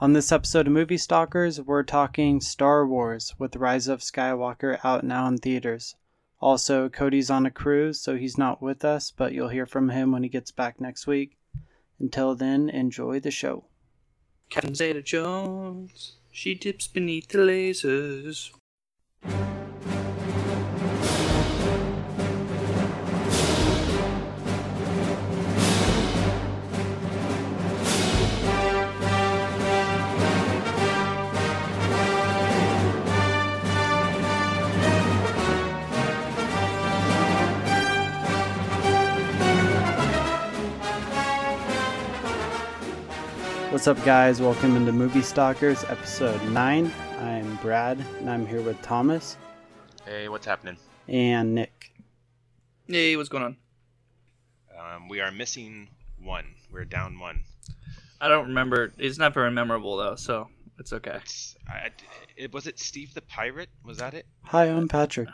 On this episode of Movie Stalkers, we're talking Star Wars with Rise of Skywalker out now in theaters. Also, Cody's on a cruise, so he's not with us, but you'll hear from him when he gets back next week. Until then, enjoy the show. Captain Zeta Jones, she dips beneath the lasers. What's up, guys? Welcome into Movie Stalkers, episode 9. I'm Brad, and I'm here with Thomas Hey, what's happening? and Nick. Hey, what's going on? Um, we are missing one. We're down one. I don't remember. It's not very memorable though, so it's okay. It's, I, it, was it Steve the Pirate? Was that it? Hi, I'm Patrick.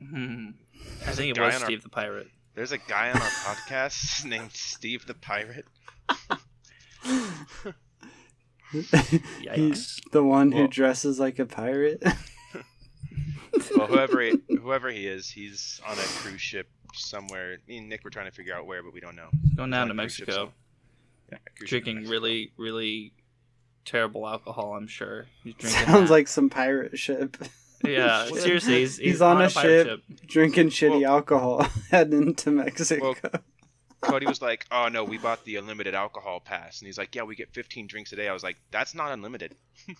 Hmm. I think it was on our- Steve the Pirate. There's a guy on our podcast named Steve the Pirate. He's Yikes. the one who Well- dresses like a pirate. Well, whoever he, whoever he is, he's on a cruise ship somewhere. Me and Nick were trying to figure out where, but we don't know. Going down to on a cruise ship Mexico, Yeah, a cruise drinking Mexico. really, really terrible alcohol. I'm sure he's drinking. Sounds that. like some pirate ship. yeah. What? Seriously, he's, He's on a pirate ship. Drinking shitty Well- alcohol heading to Mexico. Cody was like, "Oh no, we bought the unlimited alcohol pass," and he's like, "Yeah, we get 15 drinks a day." I was like, "That's not unlimited."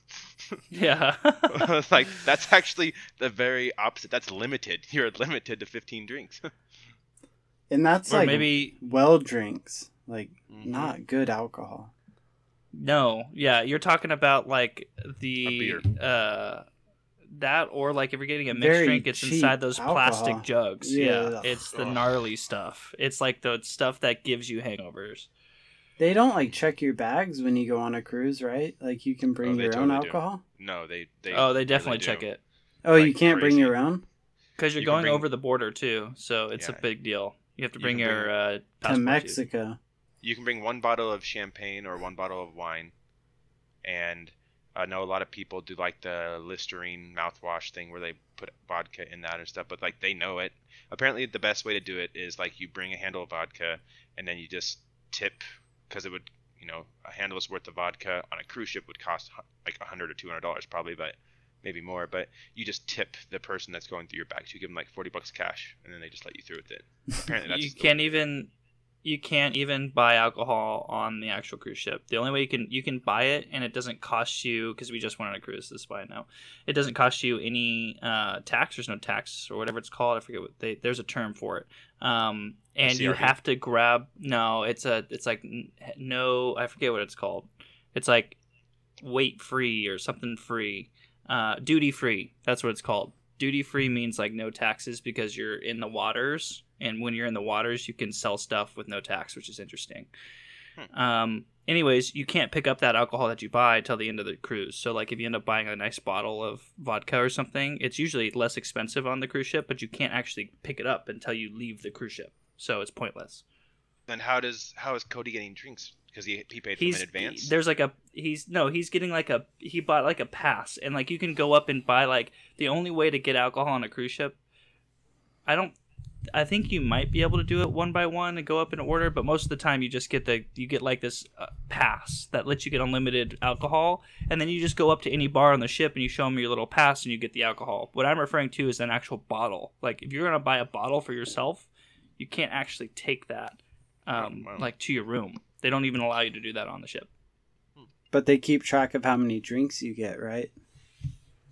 Yeah. I was like, "That's actually the very opposite. That's limited. You're limited to 15 drinks." and that's or like maybe well drinks, like Mhm. not good alcohol. No, yeah, you're talking about like A the beer. uh that or like if you're getting a mixed Very drink, it's inside those plastic jugs. Yeah. Yeah, it's the Ugh. gnarly stuff. It's like the stuff that gives you hangovers. They don't like check your bags when you go on a cruise, right? Like you can bring Oh, they your own totally do. alcohol. no, they they. oh, they really definitely do. check it Oh, you can't bring your own because you're You going bring- over the border too, so it's Yeah. a big deal. You have to You bring can your bring- uh, to passport too. Mexico. You can bring one bottle of champagne or one bottle of wine, and I know a lot of people do like the Listerine mouthwash thing where they put vodka in that and stuff, but like they know it. Apparently, the best way to do it is like you bring a handle of vodka and then you just tip because it would, you know, a handle's worth of vodka on a cruise ship would cost like a hundred or two hundred dollars probably, but maybe more. But you just tip the person that's going through your bag. So you give them like forty bucks cash, and then they just let you through with it. Apparently, that's You can't even you can't even buy alcohol on the actual cruise ship. The only way you can you can buy it and it doesn't cost you because we just went on a cruise. This is why I know it doesn't cost you any uh, tax. There's no tax or whatever it's called. I forget what they. There's a term for it. Um, and you have to grab. No, it's a. It's like no. I forget what it's called. It's like weight free or something free. Uh, duty free. That's what it's called. Duty free means like no taxes because you're in the waters, and when you're in the waters, you can sell stuff with no tax, which is interesting. Um, anyways, you can't pick up that alcohol that you buy till the end of the cruise. So, like, if you end up buying a nice bottle of vodka or something, it's usually less expensive on the cruise ship, but you can't actually pick it up until you leave the cruise ship. So it's pointless. Then how does how is Cody getting drinks? Because he he paid for them he's in advance. there's like a he's no he's getting like a he bought like a pass and like you can go up and buy like the only way to get alcohol on a cruise ship i don't i think you might be able to do it one by one and go up in order but most of the time you just get the you get like this uh, pass that lets you get unlimited alcohol and then you just go up to any bar on the ship and you show them your little pass and you get the alcohol what i'm referring to is an actual bottle like if you're going to buy a bottle for yourself you can't actually take that um, Oh, wow. like to your room they don't even allow you to do that on the ship But they keep track of how many drinks you get, right?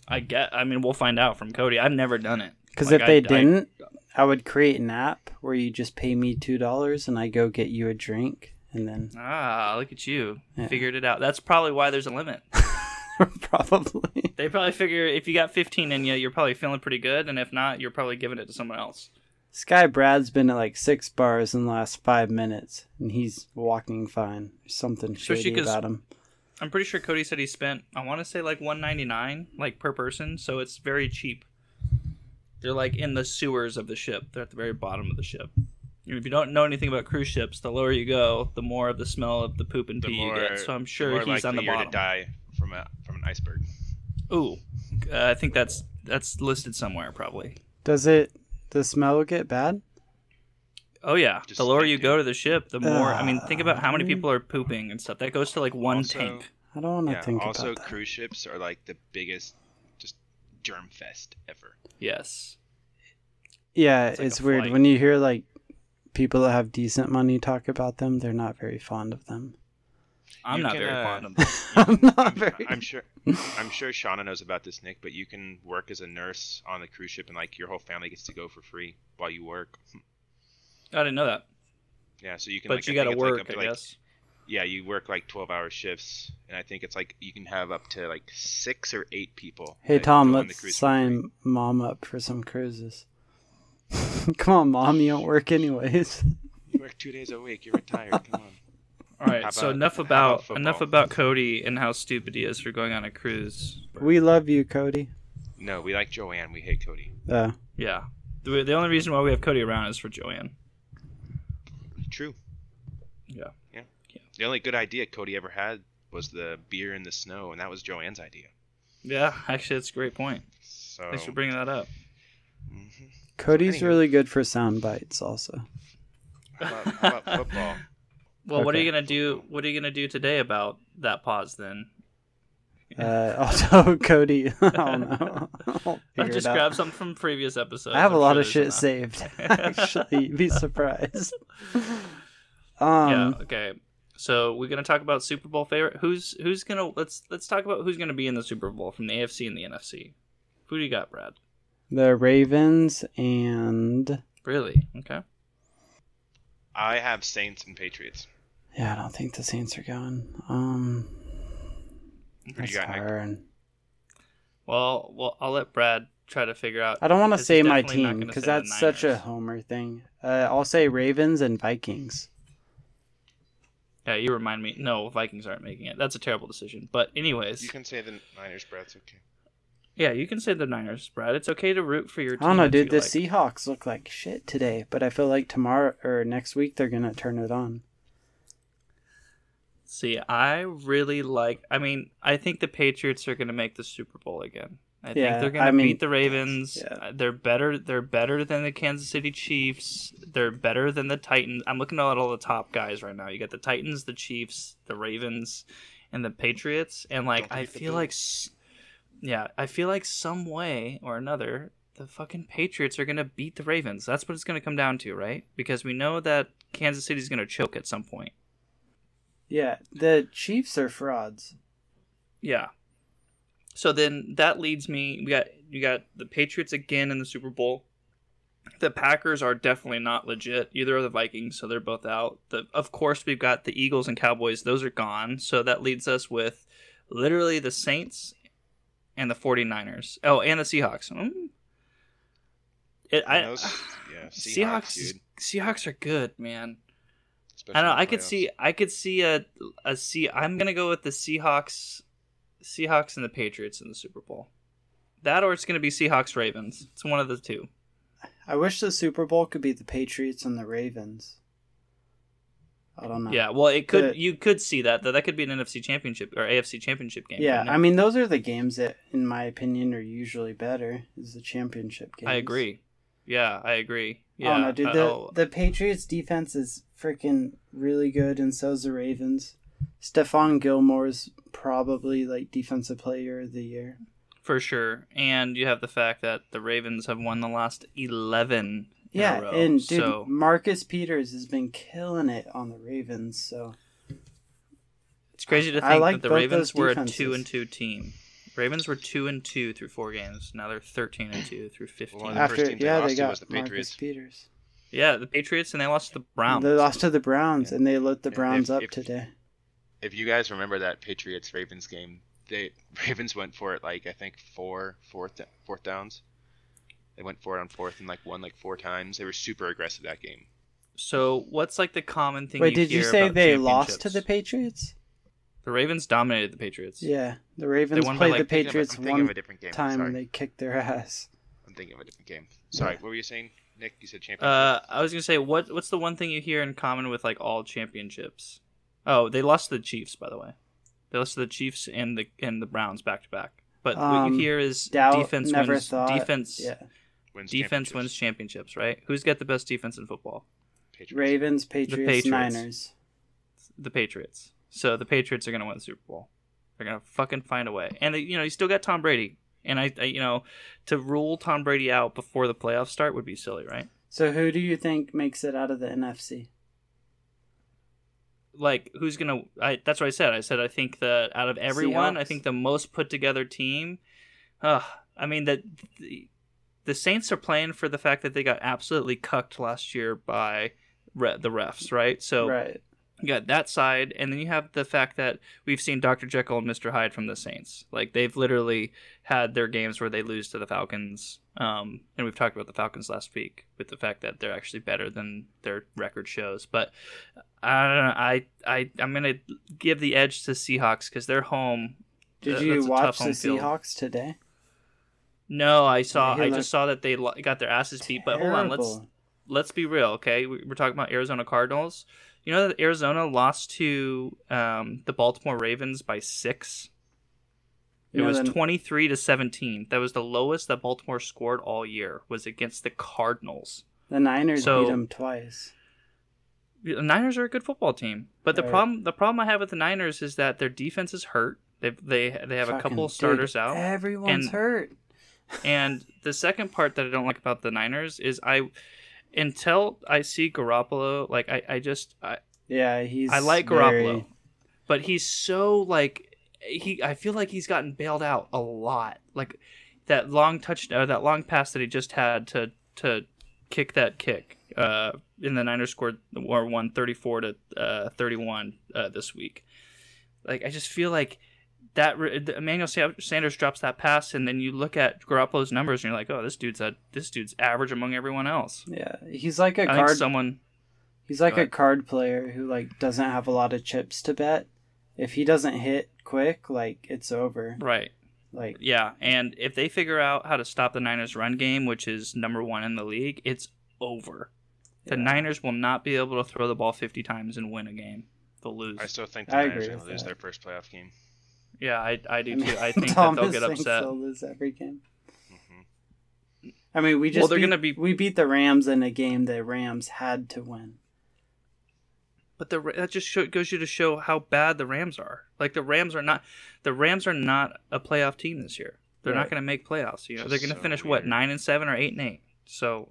I get. I mean, we'll find out from Cody. I've never done it. Because Like, if they I- I- didn't, I, would create an app where you just pay me two dollars and I go get you a drink, and then ah, look at you, Yeah. figured it out. That's probably why there's a limit. probably. They probably figure if you got 15 in you, you're probably feeling pretty good, and if not, you're probably giving it to someone else. Sky Brad's been at like six bars in the last five minutes, and he's walking fine. There's something shady about him. I'm pretty sure Cody said he spent. I want to say like 199 like per person, so it's very cheap. They're like in the sewers of the ship. They're at the very bottom of the ship. If you don't know anything about cruise ships, the lower you go, the more of the smell of the poop and The pee more, you get. So I'm sure more he's on the likely you're bottom. to die from a from an iceberg. Ooh, uh, I think that's that's listed somewhere probably. Does it the smell get bad? Oh yeah, Just the lower you go to the ship, the more. I mean, think about how many Uh, people are pooping and stuff. That goes to like one Also- tank. I don't want to Yeah. think Also, about that. Also, cruise ships are like the biggest, just germ fest ever. Yes. Yeah, It's it's, like a weird flight. when you hear like people that have decent money talk about them. They're not very fond of them. I'm You not can, very uh, fond of them. I'm not I'm, very. I'm sure. I'm sure Shauna knows about this, Nick. But you can work as a nurse on the cruise ship, and like your whole family gets to go for free while you work. I didn't know that. Yeah, so you can. But like, you I got to it's, like, work, up to, I like- guess. Yeah, you work like 12-hour shifts, and I think it's like you can have up to like six or eight people. Hey Tom, go on the let's cruise for sign mom up for some cruises. Come on, mom, you don't work anyways. You work two days a week. You're retired. Come on. All right. How so enough about, about enough about Cody and how stupid he is for going on a cruise. We love you, Cody. No, we like Joanne. We hate Cody. Uh, Yeah. The, the only reason why we have Cody around is for Joanne. True. Yeah. Yeah. Yeah. The only good idea Cody ever had was the beer in the snow, and that was Joanne's idea. Yeah. Actually, that's a great point. So. Thanks for bringing that up. Mhm. Cody's Anywho. really good for sound bites, also. How about, how about football? Well, what are you gonna do? What are you gonna do today about that pause then? Uh, also, Cody, I don't know. I'll just it out. grabbed something from previous episodes. I have a I'm lot sure of shit there's saved. Actually, you'd be surprised. yeah. Um, Okay. So we're gonna talk about Super Bowl favorite. Who's who's gonna let's let's talk about who's gonna be in the Super Bowl from the AFC and the NFC. Who do you got, Brad? the Ravens and Really? Okay. I have Saints and Patriots. yeah, I don't think the Saints are going. Um, Who do that's you got, Nick? hard. Well, well, I'll let Brad try to figure out. I don't want to say my team because that's such a homer thing. Uh, I'll say Ravens and Vikings. Yeah, you remind me. No, Vikings aren't making it. That's a terrible decision. But anyways, You can say the Niners, Brad. It's okay. yeah, you can say the Niners, Brad. It's okay to root for your I team. don't know, dude. The like. Seahawks look like shit today, but I feel like tomorrow or next week they're gonna turn it on. See, I really like. I mean, I think the Patriots are going to make the Super Bowl again. I Yeah, think they're going I to mean, beat the Ravens. yeah. Uh, They're better. They're better than the Kansas City Chiefs. They're better than the Titans. I'm looking at all the top guys right now. You got the Titans, the Chiefs, the Ravens, and the Patriots. And like, I feel like, yeah, I feel like some way or another, the fucking Patriots are going to beat the Ravens. That's what it's going to come down to, right? Because we know that Kansas City's going to choke at some point. Yeah, the Chiefs are frauds. Yeah. So then that leads me. We got you got the Patriots again in the Super Bowl. The Packers are definitely not legit. Either are the Vikings, so they're both out. The of course we've got the Eagles and Cowboys. Those are gone. So that leads us with literally the Saints and the 49ers. Oh, and the Seahawks. Mm. It, I, those- yeah, Seahawks, Seahawks. Seahawks are good, man. Especially I don't know. I could see. I could see a a C. I'm gonna go with the Seahawks, Seahawks and the Patriots in the Super Bowl. That or it's gonna be Seahawks Ravens. It's one of the two. I wish the Super Bowl could be the Patriots and the Ravens. I don't know. Yeah. Well, it could. The- you could see that. That that could be an NFC Championship or AFC Championship game. Yeah. I mean those are the games that, in my opinion, are usually better. Is the championship game? I agree. Yeah, I agree. Yeah. I don't dude. The the Patriots defense is freaking really good, and so's the Ravens. Stephon Gilmore's probably like defensive player of the year. for sure. And you have the fact that the Ravens have won the last eleven. in a Yeah, row, and dude, so Marcus Peters has been killing it on the Ravens. So It's crazy to think like that the Ravens were a two and two team. Ravens were two and two through four games. Now they're thirteen and two through fifteen. Well, the after, first team they yeah, lost they to got was the Marcus Patriots. Peters. yeah, the Patriots and they lost to the Browns. They lost to the Browns, Yeah. and they lit the Yeah, Browns if- up if- today. If you guys remember that Patriots Ravens game, they Ravens went for it like I think four fourth fourth downs. They went for it on fourth and like won like four times. They were super aggressive that game. So what's like the common thing? Wait, you did you say they lost to the Patriots? The Ravens dominated the Patriots. Yeah, the Ravens won by, played like, the Thinking of a- Patriots of one a different game. time Sorry. and they kicked their ass. I'm thinking of a different game. Sorry, Yeah. what were you saying? Nick, you said championship. Uh, I was gonna say what what's the one thing you hear in common with like all championships? Oh, they lost to the Chiefs, by the way. They lost to the Chiefs and the and the Browns back to back. But what Um, you hear is Doubt, defense never wins. thought. defense Yeah. wins defense wins championships, right? Who's got the best defense in football? Patriots. Ravens, Patriots, Patriots. Niners. The Patriots. So the Patriots are gonna win the Super Bowl. They're gonna fucking find a way. And they, you know, you still got Tom Brady. And I, I, you know, to rule Tom Brady out before the playoffs start would be silly, right? So who do you think makes it out of the NFC? Like who's gonna I that's what I said. I said I think that out of everyone, I think the most put together team uh I mean that the, the Saints are playing for the fact that they got absolutely cucked last year by re- the refs, right? So right. You got that side, and then you have the fact that we've seen Dr. Jekyll and Mr. Hyde from the Saints. Like they've literally had their games where they lose to the Falcons. Um, and we've talked about the Falcons last week with the fact that they're actually better than their record shows. But I don't know. I I I'm gonna give the edge to Seahawks because they're home. Did Th- you watch the home field. Seahawks today? No, I saw. I just saw that they got their asses beat. But hold on, let's let's be real, okay? We- We're talking about Arizona Cardinals. You know that Arizona lost to um, the Baltimore Ravens by six. It know, was the- twenty three to seventeen. That was the lowest that Baltimore scored all year. Was against the Cardinals. The Niners So- beat them twice. The Niners are a good football team, but the Right. problem the problem I have with the Niners is that their defense is hurt. They they they have a couple dude, starters out. Everyone's and- hurt. And the second part that I don't like about the Niners is I until I see Garoppolo, like I, I just I, Yeah, he's. I like very- Garoppolo, but he's so like he. I feel like he's gotten bailed out a lot. Like that long touch, uh, that long pass that he just had to to kick that kick. Uh, and the Niners scored or won thirty four to uh, thirty one uh, this week. Like I just feel like that re- Emmanuel Sanders drops that pass, and then you look at Garoppolo's numbers, and you're like, oh, this dude's a this dude's average among everyone else. Yeah, he's like a I card. someone He's like a card player who like doesn't have a lot of chips to bet. If he doesn't hit quick, like it's over. right. Like Yeah, and if they figure out how to stop the Niners' run game, which is number one in the league, it's over. The Yeah. Niners will not be able to throw the ball 50 times and win a game. They'll lose. I still think the I Niners agree are going to lose that. their first playoff game. Yeah, I, I do I mean, too. I think that they'll get upset. They'll lose every game. hmm I mean, we just Well, they're beat, gonna be- we beat the Rams in a game the Rams had to win. But the that just show, goes you to show how bad the Rams are. Like the Rams are not the Rams are not a playoff team this year. They're not going to make playoffs. You know, Just they're going to so finish what nine and seven or eight and eight. So,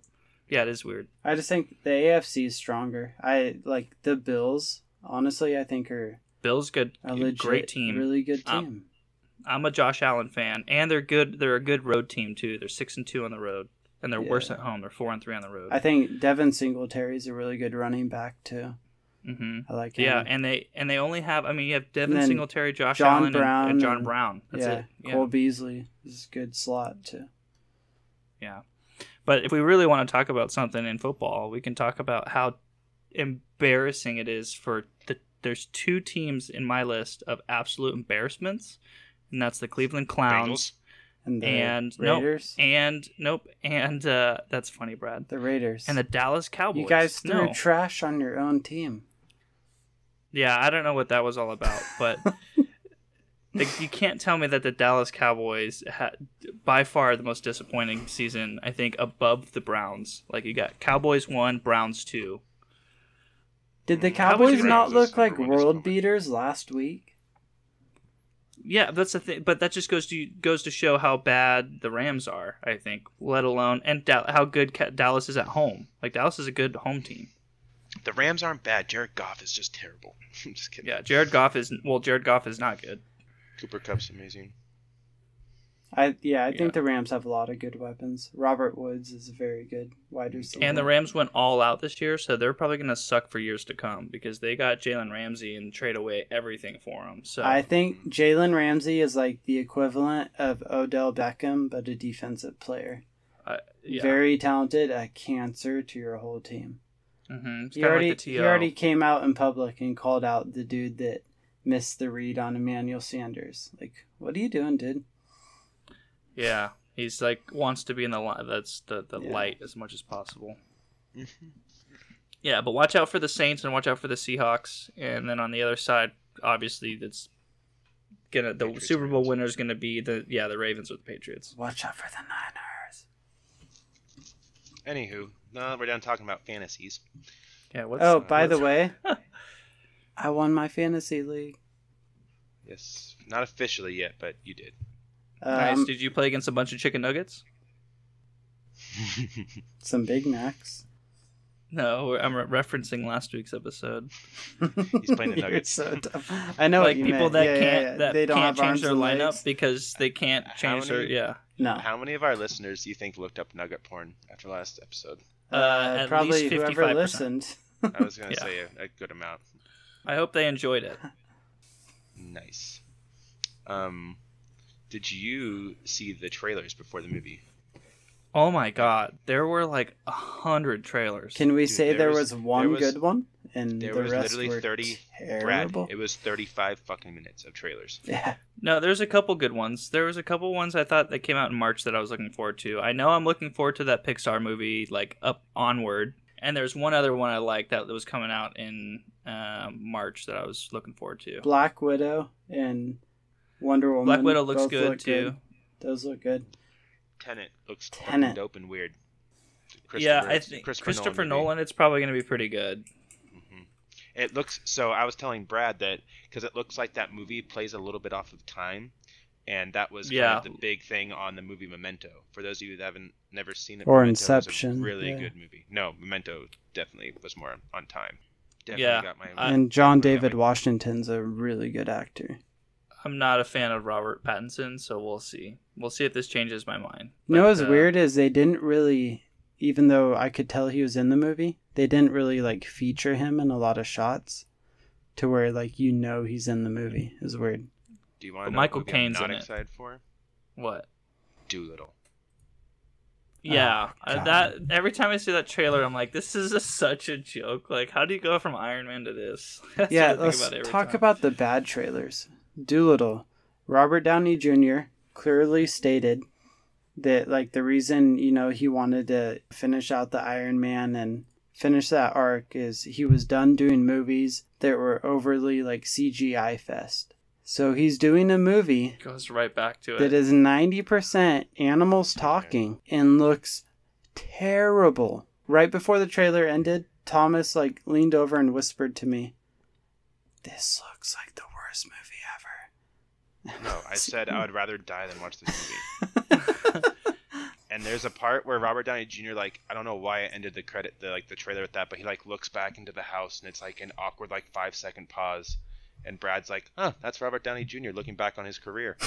yeah, it is weird. I just think the AFC is stronger. I like the Bills. Honestly, I think are Bills good, a legit, great team. really good Um, team. I'm a Josh Allen fan, and they're good. They're a good road team too. They're six and two on the road, and they're worse at home. They're four and three on the road. I think Devin Singletary is a really good running back too. hmm I like him. Yeah, and they and they only have. I mean, you have Devin Singletary, Josh John Allen, and- Brown and, John and- Brown. That's yeah, it. Yeah, Cole Beasley is a good slot too. yeah. But if we really want to talk about something in football, we can talk about how embarrassing it is for the. There's two teams in my list of absolute embarrassments, and that's the Cleveland Clowns Bengals. And the and nope, and nope, and uh, that's funny, Brad. the Raiders. And the Dallas Cowboys. you guys threw no. trash on your own team. Yeah, I don't know what that was all about, but like, you can't tell me that the Dallas Cowboys had by far the most disappointing season. I think above the Browns. Like you got Cowboys one, Browns two. Did the Mm, Cowboys Cowboys not look like world beaters last week? Yeah, that's the thing. But that just goes to goes to show how bad the Rams are. I think, let alone and da- how good Ca- Dallas is at home. Like Dallas is a good home team. The Rams aren't bad. Jared Goff is just terrible. I'm just kidding. Yeah, Jared Goff is well. Jared Goff is not good. Cooper Kupp's amazing. I yeah, I Yeah. think the Rams have a lot of good weapons. Robert Woods is a very good wide receiver. And the Rams went all out this year, so they're probably going to suck for years to come because they got Jalen Ramsey and trade away everything for him. So I think Jalen Ramsey is like the equivalent of Odell Beckham, but a defensive player. I- yeah, Very talented, a cancer to your whole team. mm-hmm. He already like he already came out in public and called out the dude that missed the read on Emmanuel Sanders. Like, what are you doing, dude? Yeah, He's like wants to be in the light. That's the the Yeah. light as much as possible. Mhm. Yeah, but watch out for the Saints and watch out for the Seahawks. And then on the other side, obviously, that's gonna the Patriots, Super Bowl winner is gonna be the yeah the Ravens or the Patriots. Watch out for the Niners. Anywho, now we're done talking about fantasies. Yeah. What's, Oh, by the way, I won my fantasy league. Yes, not officially yet, but you did. Nice. Um, Did you play against a bunch of chicken nuggets? some Big Macs. No, I'm re- referencing last week's episode. He's playing the Nuggets. so. I know what like you people meant. that Yeah, yeah, can't yeah. that they don't can't have change their lineup legs. because they can't How change their yeah. No, How many of our listeners do you think looked up nugget porn after last episode? Uh, uh, at probably least whoever 55%. listened. I was gonna Yeah. say a, a good amount. I hope they enjoyed it. Nice. Um, did you see the trailers before the movie? Oh my god, there were like a hundred trailers. Can we Dude, say there there was- was, one there was- good one and there the was rest literally were 30 Brad, terrible? it was 35 fucking minutes of trailers. Yeah, No, there's a couple good ones. There was a couple ones I thought that came out in March that I was looking forward to. I know I'm looking forward to that Pixar movie, like Up Onward. And there's one other one I like that was coming out in uh, March that I was looking forward to. Black Widow and Wonder Woman. Black Widow looks good look too. Does look good. Tenet looks fucking Tenet. dope and weird. Yeah, I think Christopher Christopher, movie. Nolan. It's probably going to be pretty good. hmm It looks so. I was telling Brad that because it looks like that movie plays a little bit off of time, and that was kind Yeah. of the big thing on the movie Memento. For those of you that haven't never seen it, Or Memento was a Inception, really yeah. good movie. No, Memento definitely was more on time. Definitely Yeah, got my. And John David my- Washington's a really good actor. I'm not a fan of Robert Pattinson, so we'll see. We'll see if this changes my mind. You know But, what's uh, weird is they didn't really, even though I could tell he was in the movie, they didn't really like feature him in a lot of shots, to where like you know he's in the movie. It's weird. Do you want But to know Michael what movie Caine's not in it. excited for? What? Dolittle. Yeah, Oh, that every time I see that trailer, I'm like, this is just such a joke. Like, how do you go from Iron Man to this? That's yeah, what I think let's about talk time. about the bad trailers. Dolittle, Robert Downey Jr. clearly stated that like the reason you know he wanted to finish out the Iron Man and finish that arc is he was done doing movies that were overly like CGI fest. So he's doing a movie goes right back to it it. is 90% animals talking and looks terrible. Right before the trailer ended, Thomas like leaned over and whispered to me, "This looks like the worst movie ever." No, I said I would rather die than watch this movie. and there's a part where Robert Downey Jr. like I don't know why I ended the credit the like the trailer with that, but he like looks back into the house and it's like an awkward like five second pause, and Brad's like, "Huh, that's Robert Downey Jr. looking back on his career,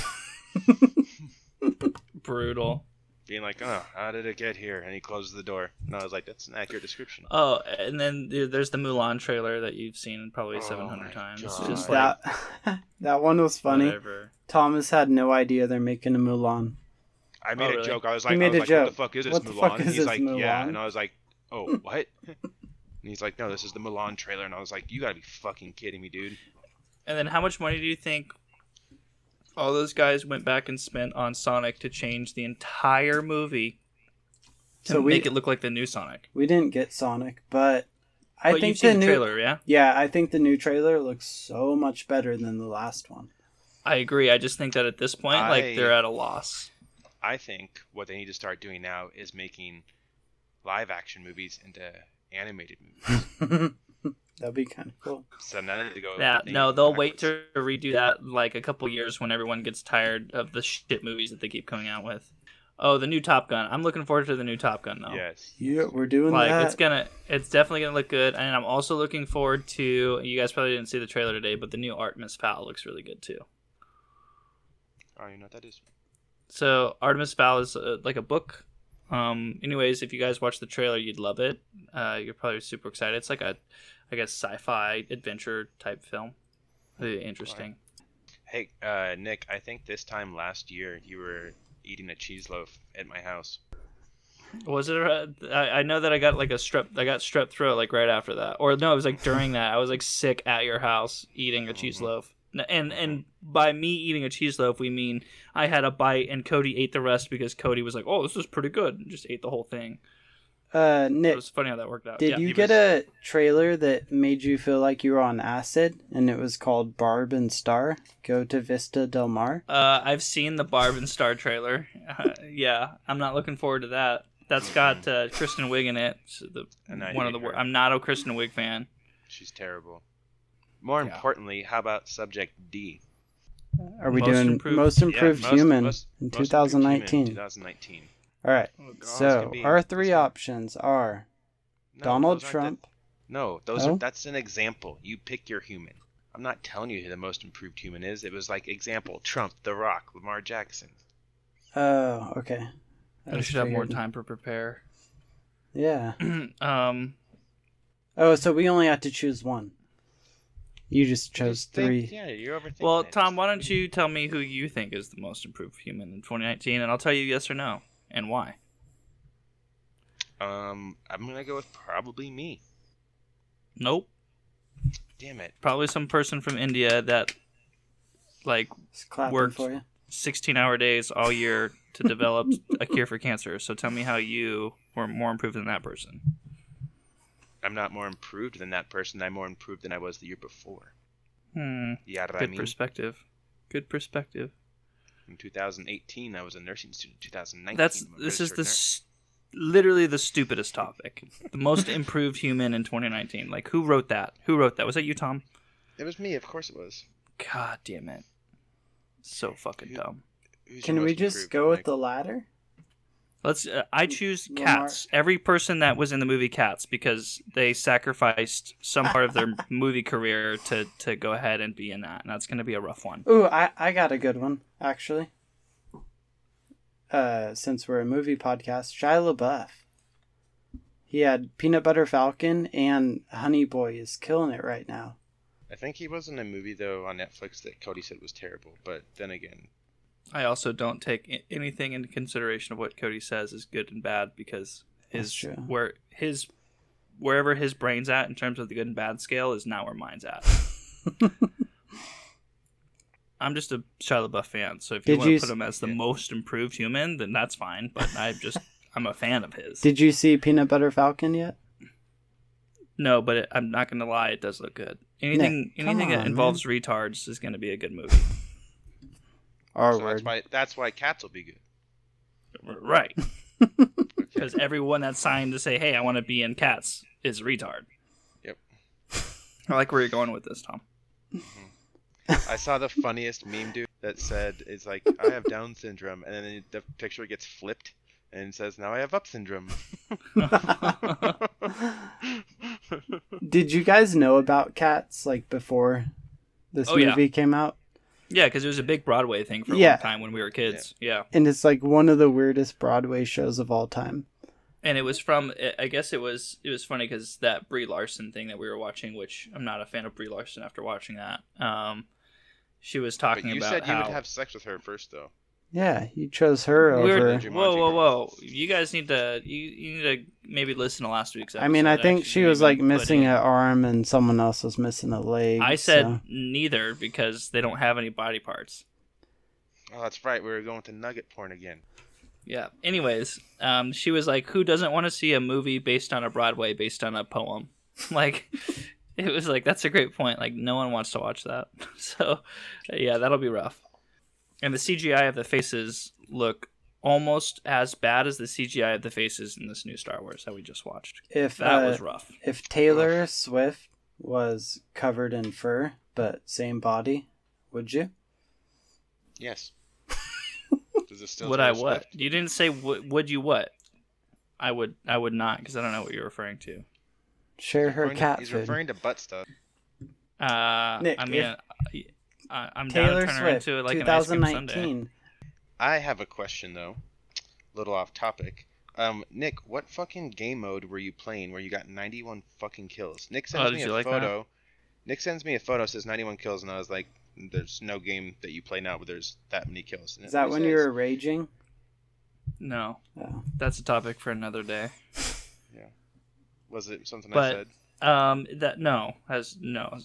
Brutal. Being like, oh, how did it get here?" And he closes the door, and I was like, "That's an accurate description." Oh, and then there's the Mulan trailer that you've seen probably Oh 700 times. God. Just like that that one was funny. whatever. Thomas had no idea they're making a Mulan. I oh, made Oh, a really? joke. I was He like, made I was a like, joke. "What the fuck is this What the Mulan?" fuck and is he's this like, "Yeah," and I was like, "Oh, what?" and he's like, "No, this is the Mulan trailer," and I was like, "You gotta be fucking kidding me, dude." And then how much money do you think all those guys went back and spent on Sonic to change the entire movie to So we- make it look like the new Sonic? We didn't get Sonic, but I but think you've seen the the new trailer, yeah? yeah, I think the new trailer looks so much better than the last one. I agree. I just think that at this point, I- like they're at a loss. I think what they need to start doing now is making live action movies into animated movies. That'd be kind of cool. So now they need to go. Yeah, they no, they'll go wait to redo that like a couple years when everyone gets tired of the shit movies that they keep coming out with. Oh, the new Top Gun. I'm looking forward to the new Top Gun though. Yes. Yeah, we're doing Like that. it's gonna, it's definitely gonna look good, and I'm also looking forward to. You guys probably didn't see the trailer today, but the new Artemis Fowl looks really good too. Oh, you know what that is? So Artemis Fowl is uh, like a book. Um, anyways, if you guys watch the trailer, you'd love it. Uh, you're probably super excited. It's like a, I guess, sci-fi adventure type film. Really interesting. Hey, uh, Nick. I think this time last year you were eating a cheese loaf at my house. Was it? A, I, I know that I got like a strep. I got strep throat like right after that, or no, it was like during that. I was like sick at your house eating a cheese Mhm. loaf. And and by me eating a cheese loaf, we mean I had a bite and Cody ate the rest because Cody was like, "Oh, this is pretty good," and just ate the whole thing. Uh, Nick, It Nick, was funny how that worked out. did Yeah. you get was- a trailer that made you feel like you were on acid, and it was called Barb and Star? Go to Vista Del Mar. Uh, I've seen the Barb and Star trailer. Uh, yeah, I'm not looking forward to that. That's got uh, Kristen Wiig in it. So the, I one of hate the wor- her. I'm not a Kristen Wiig fan. She's terrible. More Yeah. importantly, how about subject D? Are we Most doing improved- most Yeah, improved most- human most- in most improved 2019? human, 2019. All right. Oh, So our three options are No, Donald Trump. the- no, those No? are that's an example. You pick your human. I'm not telling you who the most improved human is. It was like example: Trump, The Rock, Lamar Jackson. Oh, okay. I was should have more time to prepare. Yeah. um, Oh, so we only have to choose one. You just chose Just think- three. yeah, you're overthinking. well, it. Tom, why don't you tell me who you think is the most improved human in 2019, and I'll tell you yes or no, and why. Um, I'm gonna go with probably me. Nope, Damn it. probably some person from India that like Worked. for you. 16 hour days all year to develop a cure for cancer. So tell me how you were more improved than that person. I'm not more improved than that person. I'm more improved than I was the year before. Hmm. Yeah, I Good mean, perspective. Good perspective. In 2018, I was a nursing student. 2019, That's this is registered the nurse. s- literally the stupidest topic. The most improved human in 2019. Like who wrote that? Who wrote that? Was that you, Tom? It was me, of course it was. God damn it. So fucking Who- dumb. Can we just go with Nick? the ladder? Let's. Uh, I choose Lamar- Cats. Every person that was in the movie Cats because they sacrificed some part of their movie career to to go ahead and be in that, and that's going to be a rough one. Ooh, I, I got a good one, actually. Uh, since we're a movie podcast, Shia LaBeouf. He had Peanut Butter Falcon and Honey Boy is killing it right now. I think he was in a movie though on Netflix that Cody said was terrible, but then again, I also don't take anything into consideration of what Cody says is good and bad because his where his wherever his brain's at in terms of the good and bad scale is not where mine's at. I'm just a Shia LaBeouf fan, so if you Did want you to put him as the Yeah. most improved human, then that's fine. But I just I'm a fan of his. Did you see Peanut Butter Falcon yet? no, but it, I'm not going to lie, it does look good. Anything come anything that on, involves retards is going to be a good movie. R so that's why that's why cats will be good. right. Because everyone that's signed to say, "Hey, I want to be in Cats," is a retard. Yep. I like where you're going with this, Tom. Mm-hmm. I saw the funniest meme dude that said it's like I have Down syndrome, and then the picture gets flipped and says now I have up syndrome. Did you guys know about cats like before this Oh, yeah. movie came out? Yeah, because it was a big Broadway thing for a Yeah. long time when we were kids. Yeah. And it's like one of the weirdest Broadway shows of all time. and it was from. I guess it was. It was funny because that Brie Larson thing that we were watching, which I'm not a fan of Brie Larson after watching that. Um, she was but talking you about You said you how would have sex with her first, though. Yeah, you chose her we were- over. Jumanji whoa, whoa, whoa! You guys need to. You, you need to maybe listen to last week's. episode. I mean, I think she was like missing an arm and someone else was missing a leg. I said so- neither because they don't have any body parts. Oh, that's right. We were going to nugget porn again. Yeah. Anyways, um, she was like, "Who doesn't want to see a movie based on a Broadway based on a poem?" like, it was like that's a great point. Like, no one wants to watch that. So, yeah, that'll be rough. And the CGI of the faces look almost as bad as the CGI of the faces in this new Star Wars that we just watched. if That uh, was rough. if Taylor Swift was covered in fur but same body, would you? Yes. Does it still Would I what? Swift? You didn't say w- would you what? I would. I would not because I don't know what you're referring to. Share her Referring to- cat He's food. referring to butt stuff. Uh, Nick, I mean, if- I, I'm down Taylor to turn her Swift, into like an ice cream sundae. 2019. I have a question though. A little off topic. Um, Nick, what fucking game mode were you playing where you got 91 fucking kills? Nick sends Oh, did me you a like that? photo. Nick sends me a photo says 91 kills, and I was like, "There's no game that you play now where there's that many kills." And Is that when you were raging? No, Oh. that's a topic for another day. yeah, Was it something But- I said? Um, that no has no.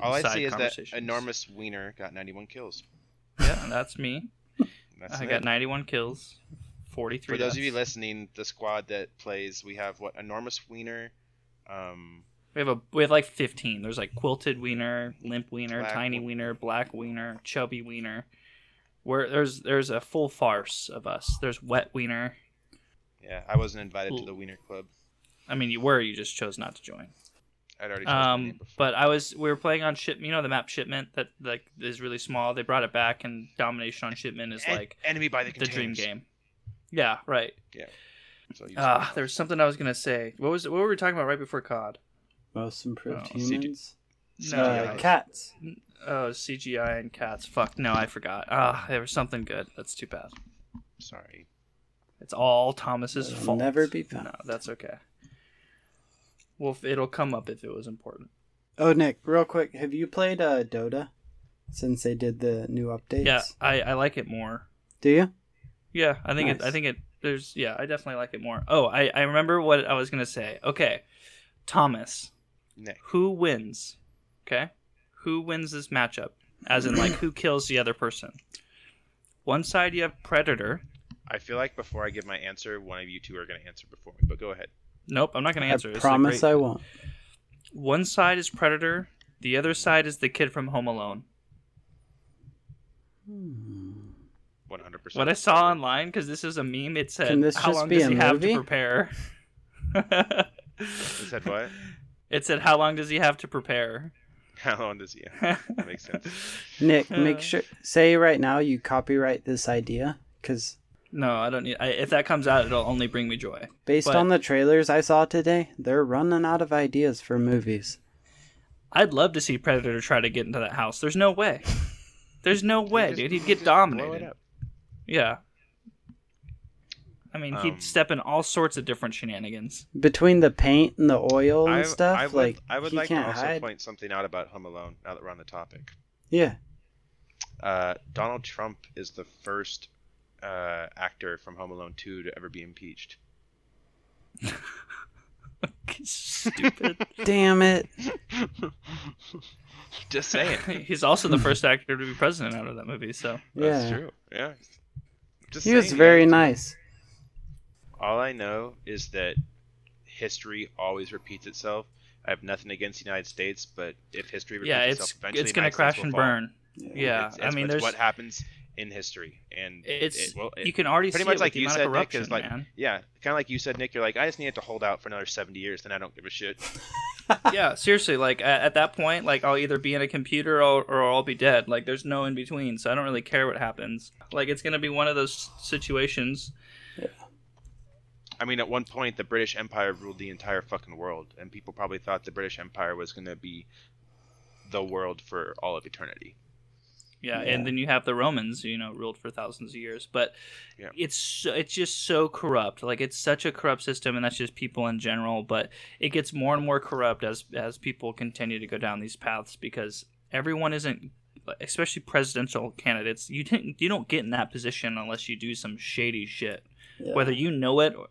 All I see is that enormous wiener got 91 kills. Yeah, that's me. That's I it. got 91 kills, 43. For those of you listening, the squad that plays, we have what enormous wiener, um, we have a we have like 15. There's like quilted wiener, limp wiener, Black tiny wiener. wiener, black wiener, chubby wiener. Where there's there's a full farce of us. There's wet wiener. yeah, I wasn't invited to the wiener club. I mean, you were, you just chose not to join. I'd already chosen my name Um, but I was we were playing on ship. You know the map shipment that like is really small. They brought it back, and domination on shipment is En- like enemy by the the dream game. Yeah, right. So you Ah, there was something I was gonna say. What was what were we talking about right before COD? Most improved Oh, CG humans. No, Uh, cats. Oh, CGI and cats. Fuck no, I forgot. Ah, there was something good. That's too bad. Sorry. It's all Thomas's It'll fault. never be found. No, that's okay. Well, it'll come up if it was important. Oh, Nick, real quick, have you played uh, Dota since they did the new updates? Yeah, I, I like it more. Do you? Yeah, I think it. I think it. There's. Yeah, I definitely like it more. Oh, I I remember what I was gonna say. Okay, Thomas, Nick. who wins? Okay, who wins this matchup? As in, like, who kills the other person? One side you have Predator. I feel like before I give my answer, one of you two are going to answer before me. But go ahead. Nope, I'm not gonna answer. I This promise great- I won't. One side is Predator. The other side is the kid from Home Alone. One hundred percent. What I saw online, because this is a meme, it said, Can this "How long does a he have to prepare?" It said what? It said, "How long does he have to prepare?" How long does he? That makes sense. Nick, make sure. Say right now you copyright this idea, because No, I don't need. I, if that comes out, it'll only bring me joy. based But- on the trailers I saw today, they're running out of ideas for movies. I'd love to see Predator try to get into that house. There's no way. There's no way, Just- dude. He'd get blow it dominated. Yeah. I mean, Um, he'd step in all sorts of different shenanigans. Between the paint and the oil and I, stuff, I would, like I would he like to can't also hide. point something out about Home Alone. Now that we're on the topic, Yeah, uh, Donald Trump is the first uh, actor from Home Alone 2 to ever be impeached. Stupid. damn it. Just saying. He's also the first actor to be president out of that movie. So That's true. Yeah. Just he was very yeah. nice. All I know is that history always repeats itself. I have nothing against the United States, but if history repeats yeah, itself, it's eventually it's gonna crash and will fall. burn. Yeah, It's, I mean, it's there's what happens in history, and it's it, well, it- you can already pretty see much like you said, Nick. Is like, man. yeah, kind of like you said, Nick. You're like, I just need it to hold out for another 70 years, then I don't give a shit. yeah, seriously, like at, at that point, like I'll either be in a computer or, or I'll be dead. Like there's no in between, so I don't really care what happens. Like it's gonna be one of those situations. I mean, at one point, the British Empire ruled the entire fucking world, and people probably thought the British Empire was going to be the world for all of eternity. Yeah, Yeah. and then you have the Romans, you know, ruled for thousands of years. But Yeah. it's it's just so corrupt. Like it's such a corrupt system, and that's just people in general. But it gets more and more corrupt as as people continue to go down these paths because everyone isn't, especially presidential candidates. You didn't you don't get in that position unless you do some shady shit. Yeah. whether you know it or,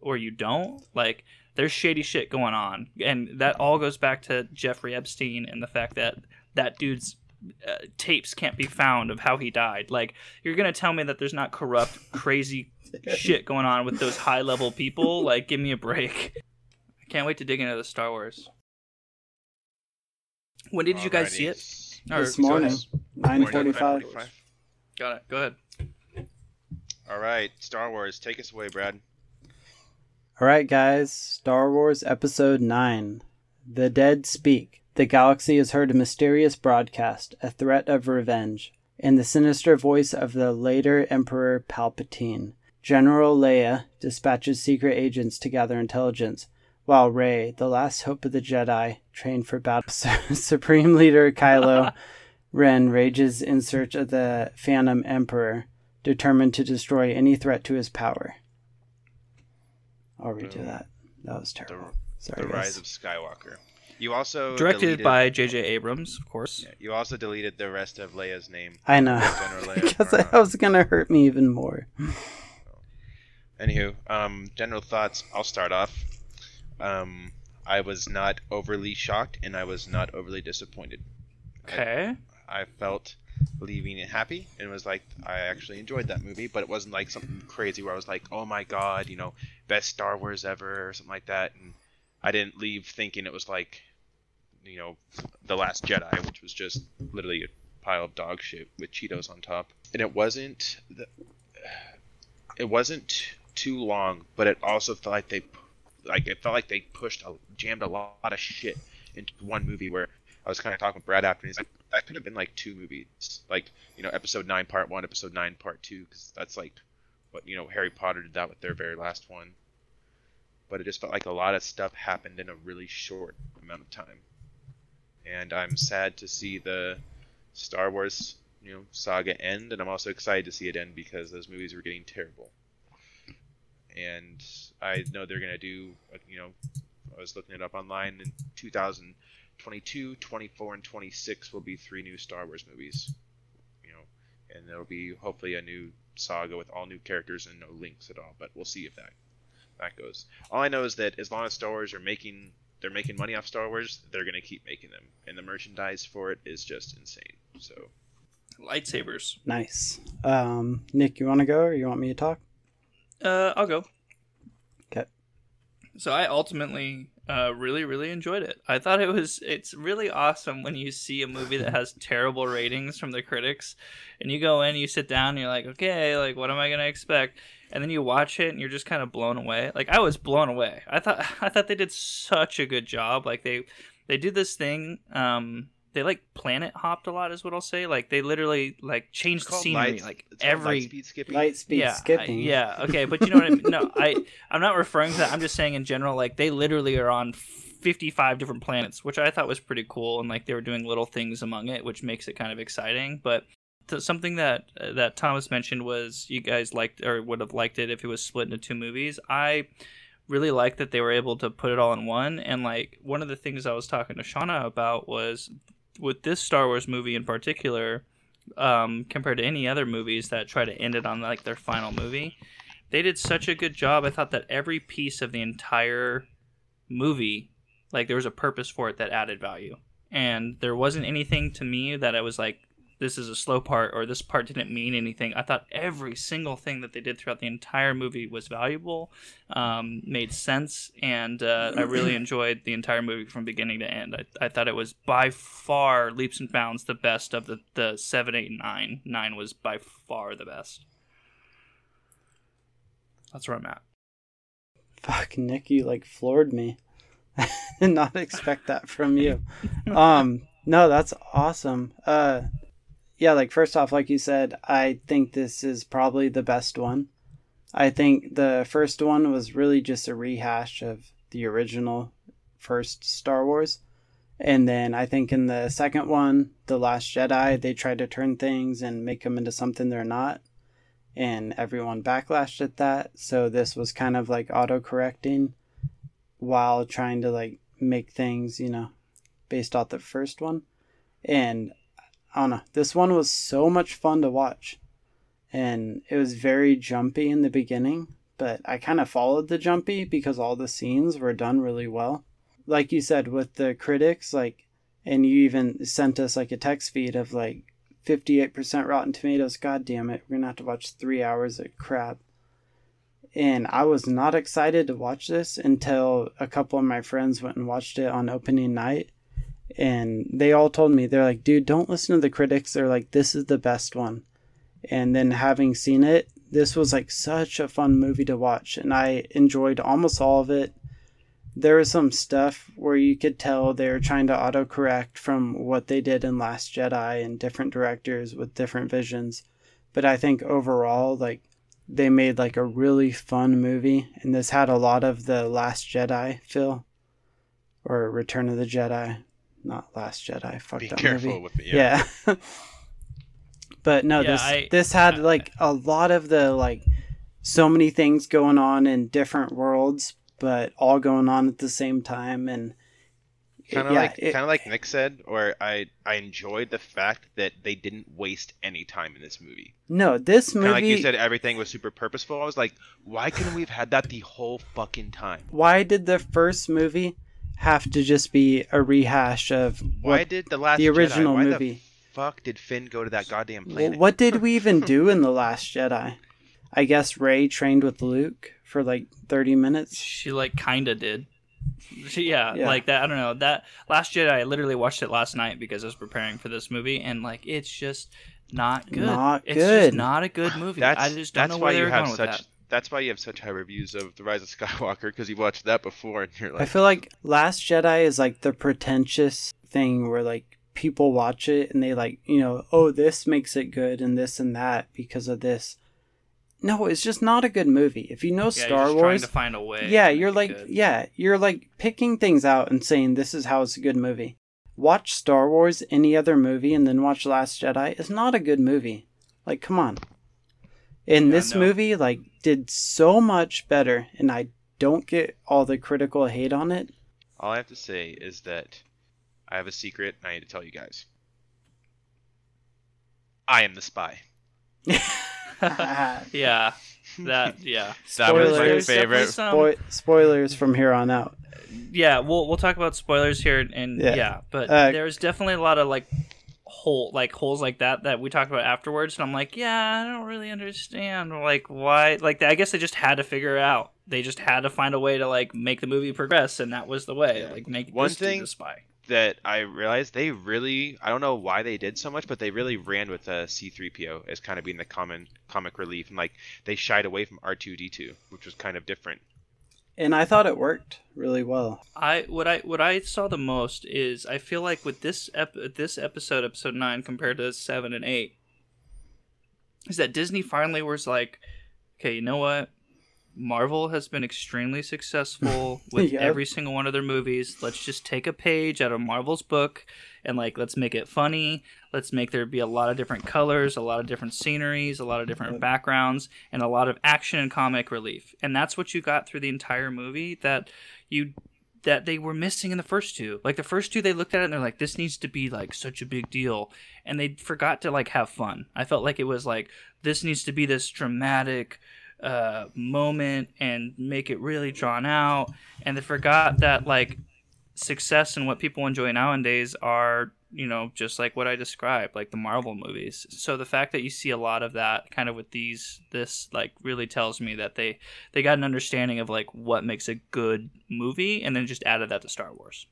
or you don't like there's shady shit going on and that all goes back to jeffrey epstein and the fact that that dude's uh, tapes can't be found of how he died like you're gonna tell me that there's not corrupt crazy shit going on with those high level people like give me a break i can't wait to dig into the star wars when did you guys see it Alrighty. Or- This morning, So nine it's- forty-five. 9:45. got it go ahead All right, Star Wars, take us away, Brad. All right, guys. Star Wars Episode Nine: The Dead Speak. The galaxy has heard a mysterious broadcast, a threat of revenge, in the sinister voice of the later Emperor Palpatine. General Leia dispatches secret agents to gather intelligence, while Rey, the last hope of the Jedi, trained for battle. Supreme Leader Kylo Ren rages in search of the Phantom Emperor, determined to destroy any threat to his power. I'll redo Boom. that. That was terrible. Sorry, the guys. Rise of Skywalker. You also directed deleted, by jj abrams of course Yeah, you also deleted the rest of Leia's name. I know. Because that was gonna hurt me even more. Anywho, um, general thoughts. I'll start off. Um, I was not overly shocked and I was not overly disappointed. Okay. I felt leaving it happy and it was like I actually enjoyed that movie, but it wasn't like something crazy where I was like, "Oh my god, you know, best Star Wars ever" or something like that. And I didn't leave thinking it was like, you know, The Last Jedi, which was just literally a pile of dog shit with Cheetos on top. And it wasn't the, it wasn't too long, but it also felt like they like it felt like they pushed a jammed a lot of shit into one movie where I was kind of talking with Brad after, and he's like, that could have been like two movies, like you know, episode nine, part one, episode nine, part two, because that's like what you know, Harry Potter did that with their very last one. But it just felt like a lot of stuff happened in a really short amount of time, and I'm sad to see the Star Wars you know saga end, and I'm also excited to see it end because those movies were getting terrible. And I know they're gonna do, you know, I was looking it up online in 2022, 24, and 26 will be three new Star Wars movies. You know, and there'll be hopefully a new saga with all new characters and no links at all. But we'll see if that that goes. All I know is that as long as Star Wars are making they're making money off Star Wars, they're gonna keep making them, and the merchandise for it is just insane. So lightsabers. Nice. Um, Nick, you want to go or you want me to talk? Uh, I'll go. Okay. So I ultimately uh, really really enjoyed it. I thought it was it's really awesome when you see a movie that has terrible ratings from the critics, and you go in, you sit down, and you're like, okay, like what am I gonna expect? And then you watch it, and you're just kind of blown away. Like I was blown away. I thought I thought they did such a good job. Like they they do this thing. Um, they like planet hopped a lot is what I'll say. Like they literally like changed the scenery light, like every light speed skipping. Light speed yeah, skipping. I- yeah, okay, but you know what I mean? No, I I'm not referring to that. I'm just saying in general like they literally are on 55 different planets, which I thought was pretty cool and like they were doing little things among it which makes it kind of exciting, but th- something that that Thomas mentioned was you guys liked or would have liked it if it was split into two movies. I really like that they were able to put it all in one and like one of the things I was talking to Shauna about was with this Star Wars movie in particular, um, compared to any other movies that try to end it on like their final movie, they did such a good job. I thought that every piece of the entire movie, like there was a purpose for it that added value, and there wasn't anything to me that I was like, this is a slow part or this part didn't mean anything. I thought every single thing that they did throughout the entire movie was valuable, um, made sense, and uh, I really enjoyed the entire movie from beginning to end. I, I thought it was by far leaps and bounds the best of the, the seven, eight, and nine. Nine was by far the best. That's where I'm at. Fuck, Nick, you like floored me. I did not expect that from you. Um, no, that's awesome. Uh, yeah, like first off, like you said, I think this is probably the best one. I think the first one was really just a rehash of the original first Star Wars. And then I think in the second one, The Last Jedi, they tried to turn things and make them into something they're not. And everyone backlashed at that. So this was kind of like auto correcting while trying to like make things, you know, based off the first one. And I don't know, this one was so much fun to watch. And it was very jumpy in the beginning, but I kind of followed the jumpy because all the scenes were done really well. Like you said, with the critics, like, and you even sent us like a text feed of like 58% Rotten Tomatoes. God damn it, we're gonna have to watch three hours of crap and I was not excited to watch this until a couple of my friends went and watched it on opening night. And they all told me, they're like, dude, don't listen to the critics. They're like, this is the best one. And then having seen it, this was like such a fun movie to watch. And I enjoyed almost all of it. There was some stuff where you could tell they were trying to autocorrect from what they did in Last Jedi and different directors with different visions. But I think overall, like, they made like a really fun movie, and this had a lot of the Last Jedi feel, or Return of the Jedi, not Last Jedi. Fuck Be that careful movie. with it. Yeah. Yeah. but no, Yeah, this I- this had I- like a lot of the like so many things going on in different worlds, but all going on at the same time, and kind of yeah, like it- kind of like Nick said, or I I enjoyed the fact that they didn't waste any time in this movie. no, this Kind of movie. like you said, everything was super purposeful. I was like, why couldn't we have had that the whole fucking time? why did the first movie have to just be a rehash of Why what did the last the Jedi- original why movie. The fuck did Finn go to that goddamn Well, planet? what did we even do in the Last Jedi? I guess Rey trained with Luke for like thirty minutes. She like kinda did. She, yeah, Yeah. like that. I don't know that Last Jedi. I literally watched it last night because I was preparing for this movie, and like it's just not good. Not it's good. Just not a good movie. That's I just don't that's know why where you were have going such. With that. That's why you have such high reviews of the Rise of Skywalker because you watched that before and you're like, I feel like Last Jedi is like the pretentious thing where like people watch it and they like, you know, oh, this makes it good and this and that because of this. No, it's just not a good movie. If you know Yeah, Star you're just Wars, trying to find a way. yeah, you're like, good. yeah, you're like picking things out and saying this is how it's a good movie. Watch Star Wars, any other movie, and then watch Last Jedi. It's not a good movie. Like, come on. And Yeah, this no. movie, like, did so much better, and I don't get all the critical hate on it. all I have to say is that I have a secret and I need to tell you guys. I am the spy. yeah, that yeah. That was my Spoilers. favorite. Some- Spoil- spoilers from here on out. yeah, we'll we'll talk about spoilers here, and Yeah. yeah, but Uh, there's definitely a lot of like hole like holes like that that we talked about afterwards, and I'm like, yeah, I don't really understand like why like I guess they just had to figure it out. They just had to find a way to like make the movie progress, and that was the way. Like make One this thing- the spy. that I realized they really I don't know why they did so much, but they really ran with uh, C3PO as kind of being the common comic relief, and like they shied away from R2D2, which was kind of different. And I thought it worked really well. I what I what I saw the most is I feel like with this ep- this episode episode nine compared to seven and eight is that Disney finally was like, okay, you know what? Marvel has been extremely successful with Yep. every single one of their movies. Let's just take a page out of Marvel's book and like let's make it funny. Let's make there be a lot of different colors, a lot of different sceneries, a lot of different backgrounds, and a lot of action and comic relief. And that's what you got through the entire movie that you that they were missing in the first two. Like the first two they looked at it and they're like this needs to be like such a big deal and they forgot to like have fun. I felt like it was like this needs to be this dramatic uh moment and make it really drawn out and they forgot that like success and what people enjoy nowadays are you know just like what i described like the marvel movies so the fact that you see a lot of that kind of with these this like really tells me that they they got an understanding of like what makes a good movie and then just added that to star wars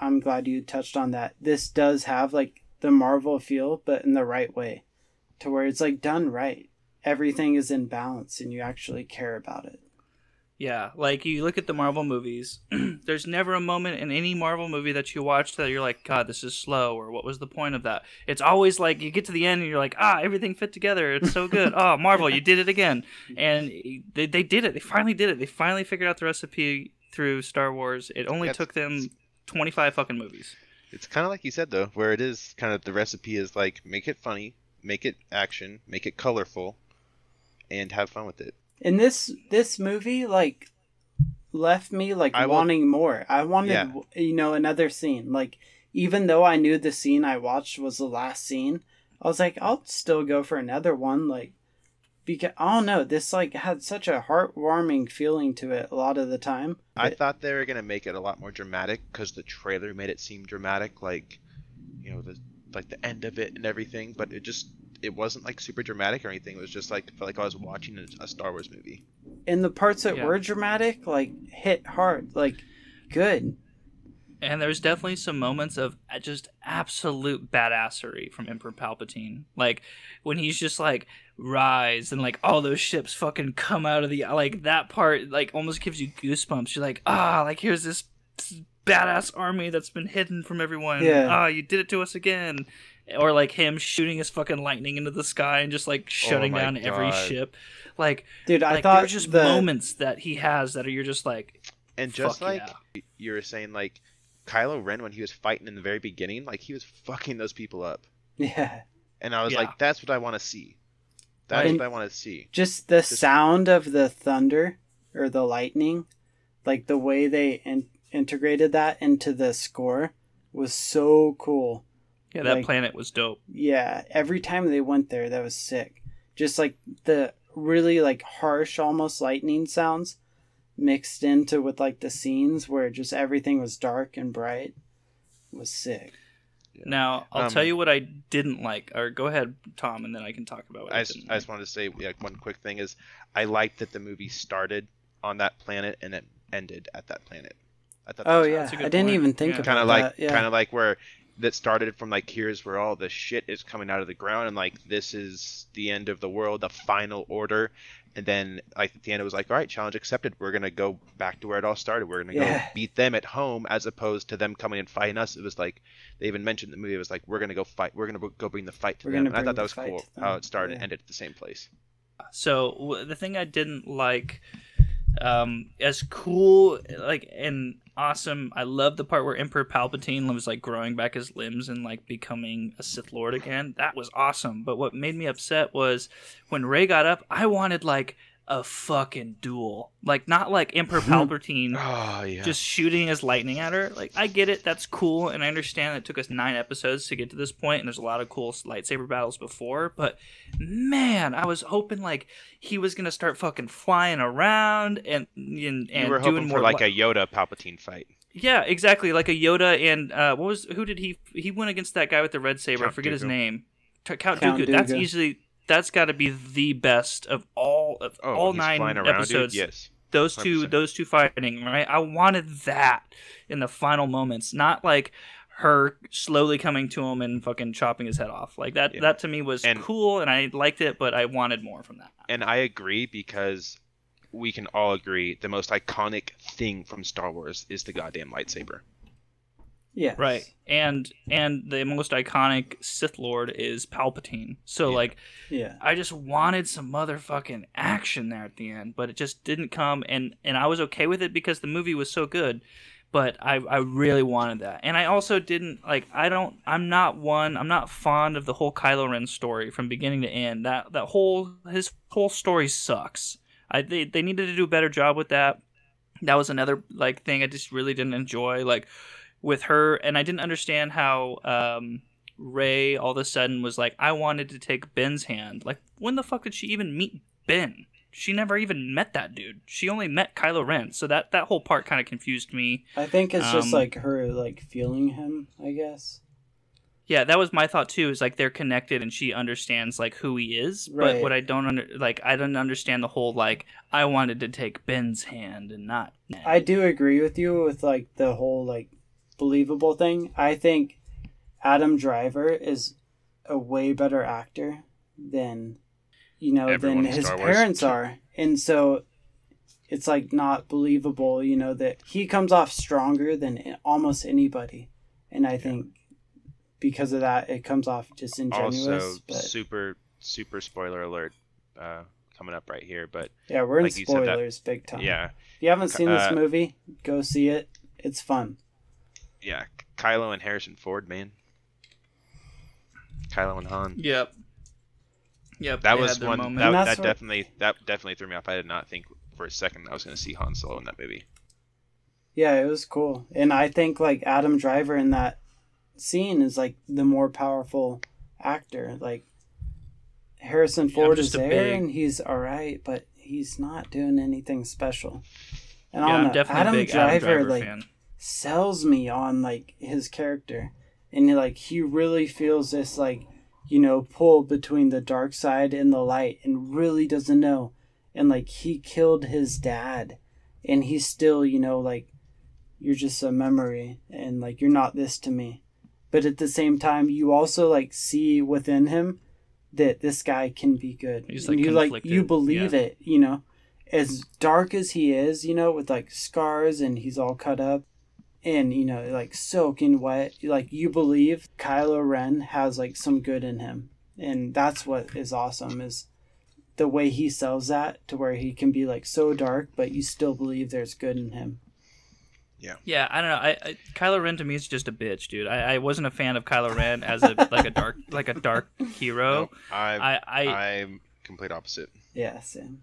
I'm glad you touched on that. This does have like the Marvel feel, but in the right way, to where it's like done right. Everything is in balance, and you actually care about it. Yeah, like you look at the Marvel movies, there's never a moment in any Marvel movie that you watch that you're like, God, this is slow, or what was the point of that? It's always like you get to the end and you're like, ah, everything fit together. It's so good. oh, Marvel, you did it again. And they, they did it. They finally did it. They finally figured out the recipe through Star Wars. It only That's- took them 25 fucking movies. It's kind of like you said though, where it is kind of the recipe is like make it funny, make it action, make it colorful, and have fun with it. And this this movie like left me like I will- wanting more. I wanted Yeah. you know another scene. Like even though I knew the scene I watched was the last scene, I was like, I'll still go for another one. Like because I don't know, this like had such a heartwarming feeling to it a lot of the time. I But- thought they were gonna make it a lot more dramatic because the trailer made it seem dramatic, like you know the like the end of it and everything. But it just it wasn't like super dramatic or anything. It was just like felt like I was watching a, a Star Wars movie. and the parts that Yeah. were dramatic like hit hard like good And there's definitely some moments of just absolute badassery from Emperor Palpatine. Like when he's just like rise and like all those ships fucking come out of the like that part like almost gives you goosebumps. You're like, ah, like here's this badass army that's been hidden from everyone. Yeah. Ah, you did it to us again. Or like him shooting his fucking lightning into the sky and just like shutting my down every ship. Like, dude i like thought there's just the moments that he has that are you're just like, And just Fuck like yeah. you were saying, like Kylo Ren when he was fighting in the very beginning, like he was fucking those people up, yeah and I was Yeah. like, that's what I want to see. That's And- what I want to see. just the Just- sound of the thunder or the lightning like the way they in- integrated that into the score was so cool yeah, that Like- planet was dope. yeah every time they went there that was sick just like the really like harsh almost lightning sounds mixed into with like the scenes where just everything was dark and bright was sick. Now I'll Um, tell you what I didn't like. Or go ahead, Tom, and then I can talk about what I, I just, didn't I just wanted to say like one quick thing is I liked that the movie started on that planet and it ended at that planet. I thought that Oh was yeah, that's a I good didn't point. even think Yeah. about kind of like that. Yeah. kind of like where that started from like here's where all the shit is coming out of the ground and like this is the end of the world the final order. And then like at the end it was like all right challenge accepted. We're gonna go back to where it all started. We're gonna Yeah. go beat them at home as opposed to them coming and fighting us. It was like they even mentioned the movie it was like we're gonna go fight. We're gonna go bring the fight to We're them. and i thought that was cool how it started and ended at the same place. So w- the thing I didn't like, um, as cool like and awesome. I love the part where Emperor Palpatine was like growing back his limbs and like becoming a Sith Lord again. That was awesome. But what made me upset was when Rey got up. I wanted like a fucking duel, like not like Emperor Palpatine oh yeah just shooting his lightning at her. Like I get it, that's cool, and I understand it took us nine episodes to get to this point, and there's a lot of cool lightsaber battles before. But man, I was hoping like he was gonna start fucking flying around and and, and you were doing more for like li- a yoda palpatine fight yeah, exactly like a Yoda and uh, what was who did he he went against that guy with the red saber? I Count forget his name. T- Count, Count Dooku. That's Dooku. easily that's got to be the best of all of oh all nine around episodes dude yes those two 100%. those two fighting right i wanted that in the final moments not like her slowly coming to him and fucking chopping his head off like that Yeah. that to me was And- cool and i liked it but i wanted more from that and I agree because we can all agree the most iconic thing from Star Wars is the goddamn lightsaber. Yeah. right and and the most iconic sith lord is palpatine so Yeah. like Yeah. I just wanted some motherfucking action there at the end, but it just didn't come, and and I was okay with it because the movie was so good. But I I really wanted that, and I also didn't like I don't I'm not one I'm not fond of the whole Kylo Ren story from beginning to end. That that whole his whole story sucks. I they they needed to do a better job with that. That was another like thing I just really didn't enjoy like with her, and I didn't understand how um Rey all of a sudden was like, I wanted to take Ben's hand. Like, when the fuck did she even meet Ben? She never even met that dude. She only met Kylo Ren. So that that whole part kind of confused me. I think it's just Um, like her like feeling him. I guess. Yeah, that was my thought too. Is like they're connected and she understands like who he is. Right. But what I don't under like I don't understand the whole like I wanted to take Ben's hand and not. I do agree with you with like the whole like believable thing. I think Adam Driver is a way better actor than you know Everyone than his parents are. And so it's like not believable, you know, that he comes off stronger than almost anybody. And I think because of that it comes off disingenuous. Also, but super super spoiler alert uh, coming up right here, but yeah, we're in like said, that- spoilers big time. yeah, If you haven't seen this Uh, movie, go see it. It's fun. Yeah, Kylo and Harrison Ford, man. Kylo and Han. Yep. Yep. That was one moment. that, that what- definitely that definitely threw me off. I did not think for a second I was going to see Han Solo in that movie. Yeah, it was cool. And I think like Adam Driver in that scene is like the more powerful actor. Like Harrison Yeah, Ford is there big- and he's all right, but he's not doing anything special. And yeah, I don't I'm know, definitely Adam a big Driver, Adam Driver like fan. Sells me on like his character. And like he really feels this like, you know, pull between the dark side and the light and really doesn't know. And like he killed his dad and he's still, you know, like you're just a memory and like you're not this to me. But at the same time you also like see within him that this guy can be good. He's, and like, you like you believe yeah. it, you know. As dark as he is, you know, with like scars and he's all cut up and you know like soaking wet like you believe kylo ren has like some good in him and that's what is awesome is the way he sells that to where he can be like so dark but you still believe there's good in him Yeah, Yeah, I don't know. I, I Kylo Ren to me is just a bitch, dude. I, I wasn't a fan of Kylo Ren as a like a dark like a dark hero. No, I, I I, I'm complete opposite. yeah same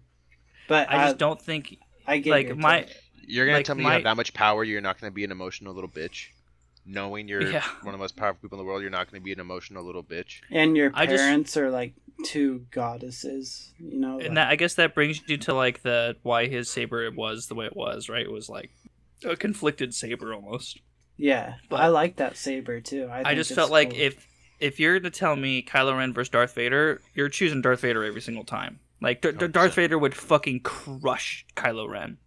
but I just don't think i get like my take. You're gonna Like, tell me my- you have that much power, you're not gonna be an emotional little bitch. knowing you're Yeah. one of the most powerful people in the world, you're not going to be an emotional little bitch. And your I just- parents are like two goddesses, you know. and like- that I guess that brings you to like the why his saber was the way it was, right? It was like a conflicted saber almost. yeah, but- I like that saber too. I, I, just it's felt like if if you're to tell me Kylo Ren versus Darth Vader, you're choosing Darth Vader every single time. Like D- D- Darth Vader would fucking crush Kylo Ren.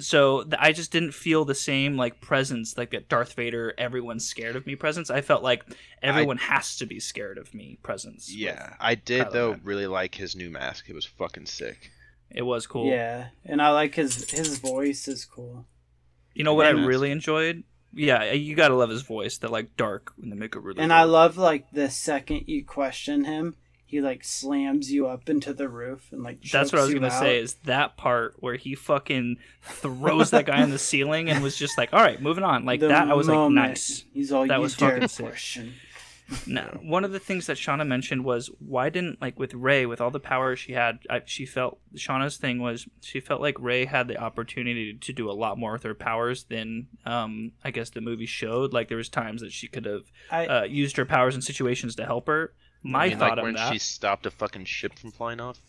So th- I just didn't feel the same like presence, like that Darth Vader, everyone's scared of me presence. I felt like everyone has to be scared of me presence. Yeah, I did Kylo though Ren. really like his new mask. It was fucking sick. it was cool. yeah, and I like his his voice is cool. You know what I really enjoyed? Yeah, you gotta love his voice. That like dark when they make it really. And I love like the second you question him, he like slams you up into the roof and like That's what I was gonna say. Is that part where he fucking throws that guy in the ceiling and was just like, "All right, moving on." Like The that, I was like, "Nice." He's all That you was fucking sick. Now, one of the things that Shauna mentioned was why didn't like with Rey with all the power she had, I, she felt Shauna's thing was she felt like Rey had the opportunity to do a lot more with her powers than um, I guess the movie showed. Like there was times that she could have uh, used her powers in situations to help her. My I mean, thought like on when that, she stopped a fucking ship from flying off.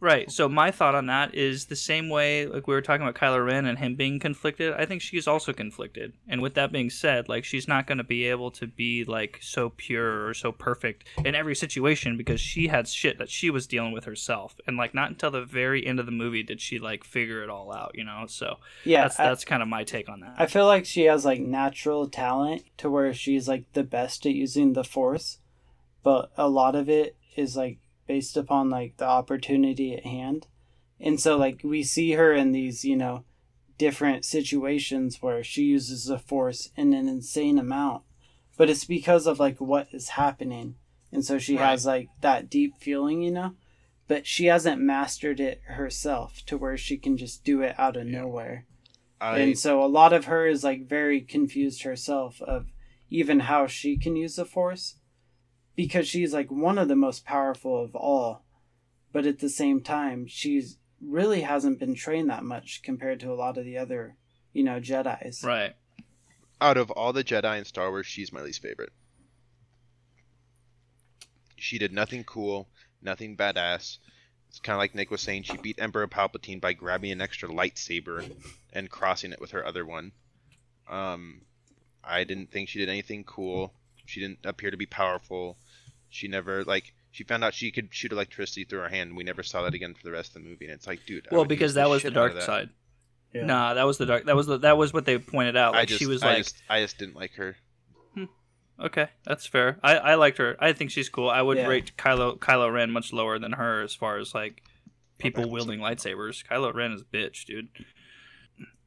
right? So my thought on that is the same way like we were talking about Kylo Ren and him being conflicted. I think she's also conflicted. And with that being said, like she's not going to be able to be like so pure or so perfect in every situation because she had shit that she was dealing with herself. And like not until the very end of the movie did she like figure it all out. You know? So yeah, that's I, that's kind of my take on that. I feel like she has like natural talent to where she's like the best at using the force, but a lot of it is like based upon like the opportunity at hand. And so like we see her in these, you know, different situations where she uses the force in an insane amount. But it's because of like what is happening. And so she has like that deep feeling, you know? But she hasn't mastered it herself to where she can just do it out of Yeah. nowhere I and so a lot of her is like very confused herself of even how she can use the force because she's like one of the most powerful of all but at the same time she's really hasn't been trained that much compared to a lot of the other you know jedis right. out of all the Jedi in Star Wars, she's my least favorite. She did nothing cool, nothing badass. It's kind of like Nick was saying. She beat Emperor Palpatine by grabbing an extra lightsaber and crossing it with her other one. Um, I didn't think she did anything cool. She didn't appear to be powerful. She never like. She found out she could shoot electricity through her hand. and We never saw that again for the rest of the movie, and it's like, dude. I Well, would because that was the shit out of dark that. side. Yeah. Nah, that was the dark. That was the, that was what they pointed out. I Like just, she was I like, just, I just didn't like her. Okay, that's fair. I, I liked her. I think she's cool. I would Yeah. rate Kylo Kylo Ren much lower than her as far as like people Okay. wielding lightsabers. Kylo Ren is a bitch, dude.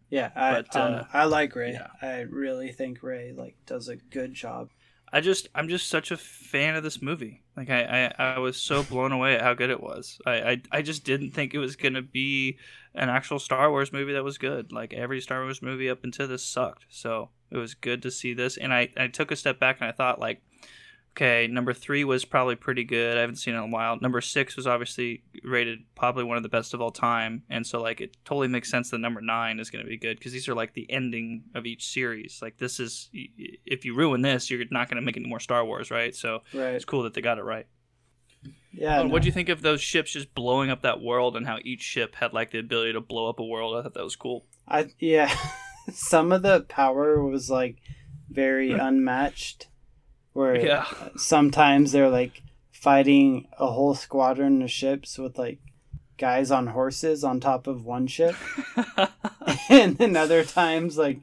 yeah I, But, I, uh, know. I like rey yeah. i really think rey like does a good job I just I'm just such a fan of this movie. Like I, I, I was so blown away at how good it was. I, I I just didn't think it was gonna be an actual Star Wars movie that was good. Like every Star Wars movie up until this sucked. So it was good to see this. And I, I took a step back and I thought like, okay, number three was probably pretty good. I haven't seen it in a while. Number six was obviously rated probably one of the best of all time. And so like it totally makes sense that number nine is gonna be good because these are like the ending of each series. Like this is if you ruin this, you're not gonna make any more Star Wars, right? So right it's cool that they got it right. yeah Oh, no. What do you think of those ships just blowing up that world and how each ship had like the ability to blow up a world? I thought that was cool. I yeah, some of the power was like very unmatched. Where Yeah. sometimes they're like fighting a whole squadron of ships with like guys on horses on top of one ship, and then other times like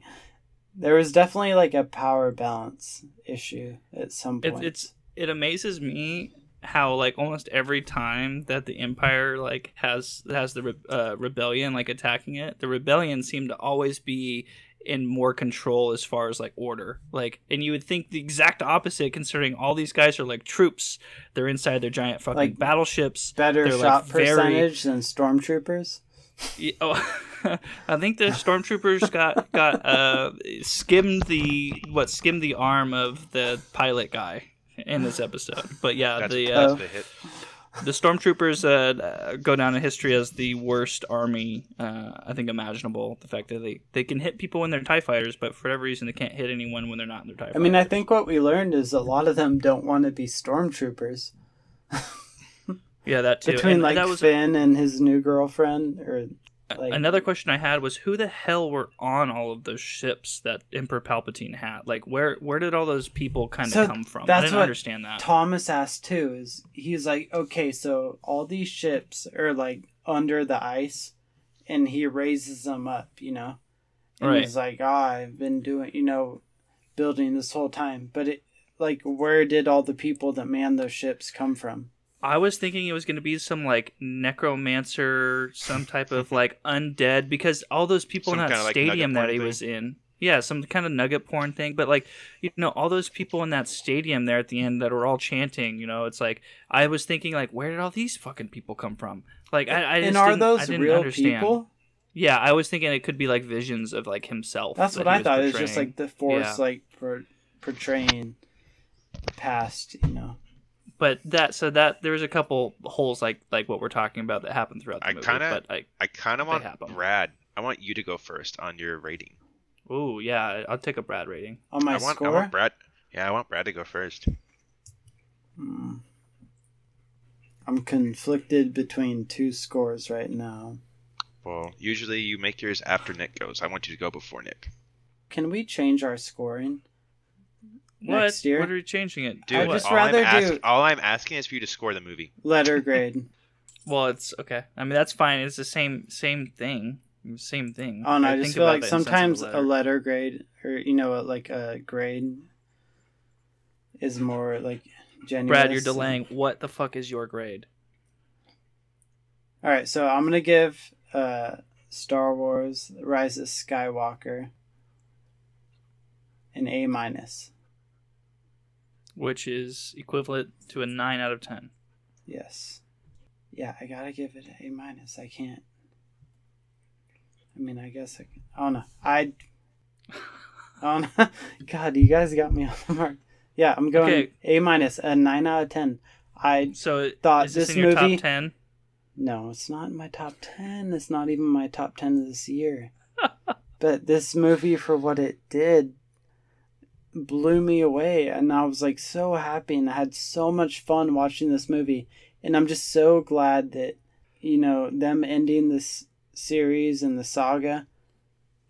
there was definitely like a power balance issue at some It, point. it's it amazes me how like almost every time that the empire like has has the re- uh, rebellion like attacking it the rebellion seem to always be in more control as far as like order like and you would think the exact opposite considering all these guys are like troops they're inside their giant fucking Like, battleships better they're, like, shot very- percentage than stormtroopers. Yeah, oh, I think the stormtroopers got got uh skimmed the what skimmed the arm of the pilot guy in this episode. But yeah, That's, the that's uh, the hit. The stormtroopers uh, go down in history as the worst army uh, I think imaginable. The fact that they, they can hit people when they're Tie fighters, but for whatever reason they can't hit anyone when they're not in their Tie. Fighters. I mean, I think what we learned is a lot of them don't want to be stormtroopers. yeah, that too. Between And like was Finn and his new girlfriend, or like another question I had was who the hell were on all of those ships that Emperor Palpatine had? Like where where did all those people kind of So come from? I didn't understand that. Thomas asked too. Is he's like, okay, so all these ships are like under the ice, and he raises them up, you know, and Right. he's like, ah, I've been doing, you know, building this whole time, but it like where did all the people that man those ships come from? I was thinking it was going to be some like necromancer, some type of like undead, because all those people Some in that kinda, stadium nugget that he porn was in, yeah, some kind of nugget porn thing. But like, you know, all those people in that stadium there at the end that were all chanting, you know, it's like I was thinking like, where did all these fucking people come from? Like, I, I just and are didn't, I those didn't real understand. people? Yeah, I was thinking it could be like visions of like himself. That's that what I thought. It was just like the force, Yeah. like por- portraying the past, you know. But that so that there's a couple holes like like what we're talking about that happen throughout the I movie. kinda- but I I kind of want happen. Brad. I want you to go first on your rating. oh yeah, I'll take a Brad rating. On my I want, score, I want Brad. Yeah, I want Brad to go first. Hmm. I'm conflicted between two scores right now. Well, usually you make yours after Nick goes. I want you to go before Nick. Can we change our scoring What? next year? What are we changing it? Dude, I'd What? just all, rather I'm do- ask- all I'm asking is for you to score the movie. Letter grade. Well, it's okay. I mean, that's fine. It's the same same thing. Same thing. Oh no, I think just feel about like that in sense of sometimes a letter. letter grade, or you know, like a grade, is more like genuine. Brad, you're delaying. What the fuck is your grade? All right, so I'm gonna give uh, Star Wars: Rise of Skywalker an A minus. Which is equivalent to a nine out of ten. Yes. Yeah, I gotta give it A minus. I can't. I mean, I guess I can. Oh no, I. Oh no, God, you guys got me off the mark. Yeah, I'm going Okay. A minus, a nine out of ten. I So Thought is this, this in your movie- top ten? no, it's not in my top ten. It's not even my top ten of this year. but this movie, for what it did, blew me away, and I was like so happy, and I had so much fun watching this movie, and I'm just so glad that you know them ending this series and the saga.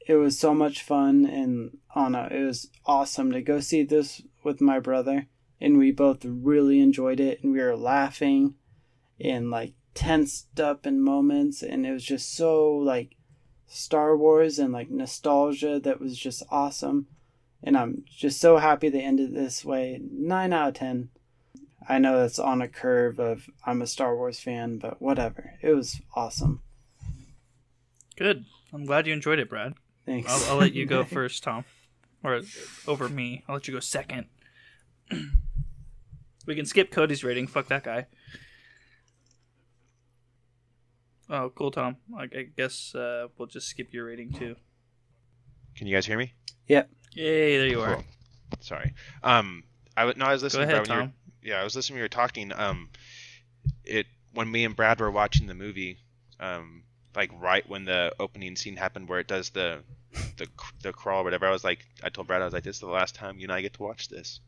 It was so much fun, and oh no, it was awesome to go see this with my brother, and we both really enjoyed it, and we were laughing, and like tensed up in moments, and it was just so like Star Wars and like nostalgia that was just awesome. And I'm just so happy they ended this way. 9 out of 10. I know that's on a curve of I'm a Star Wars fan, but whatever. It was awesome. Good. I'm glad you enjoyed it, Brad. Thanks. I'll, I'll let you go first, Tom, or over me. I'll let you go second. we can skip Cody's rating. Fuck that guy. Oh, cool, Tom. I, I guess uh, we'll just skip your rating too. Can you guys hear me? Yay! There you are. Sorry. Um, I no, I was Go listening. ahead, Brad, when you were- Tom. yeah, I was listening you were talking. Um, it when me and Brad were watching the movie, um, like right when the opening scene happened where it does the the the crawl or whatever, I was like, I told Brad, I was like, this is the last time you and I get to watch this.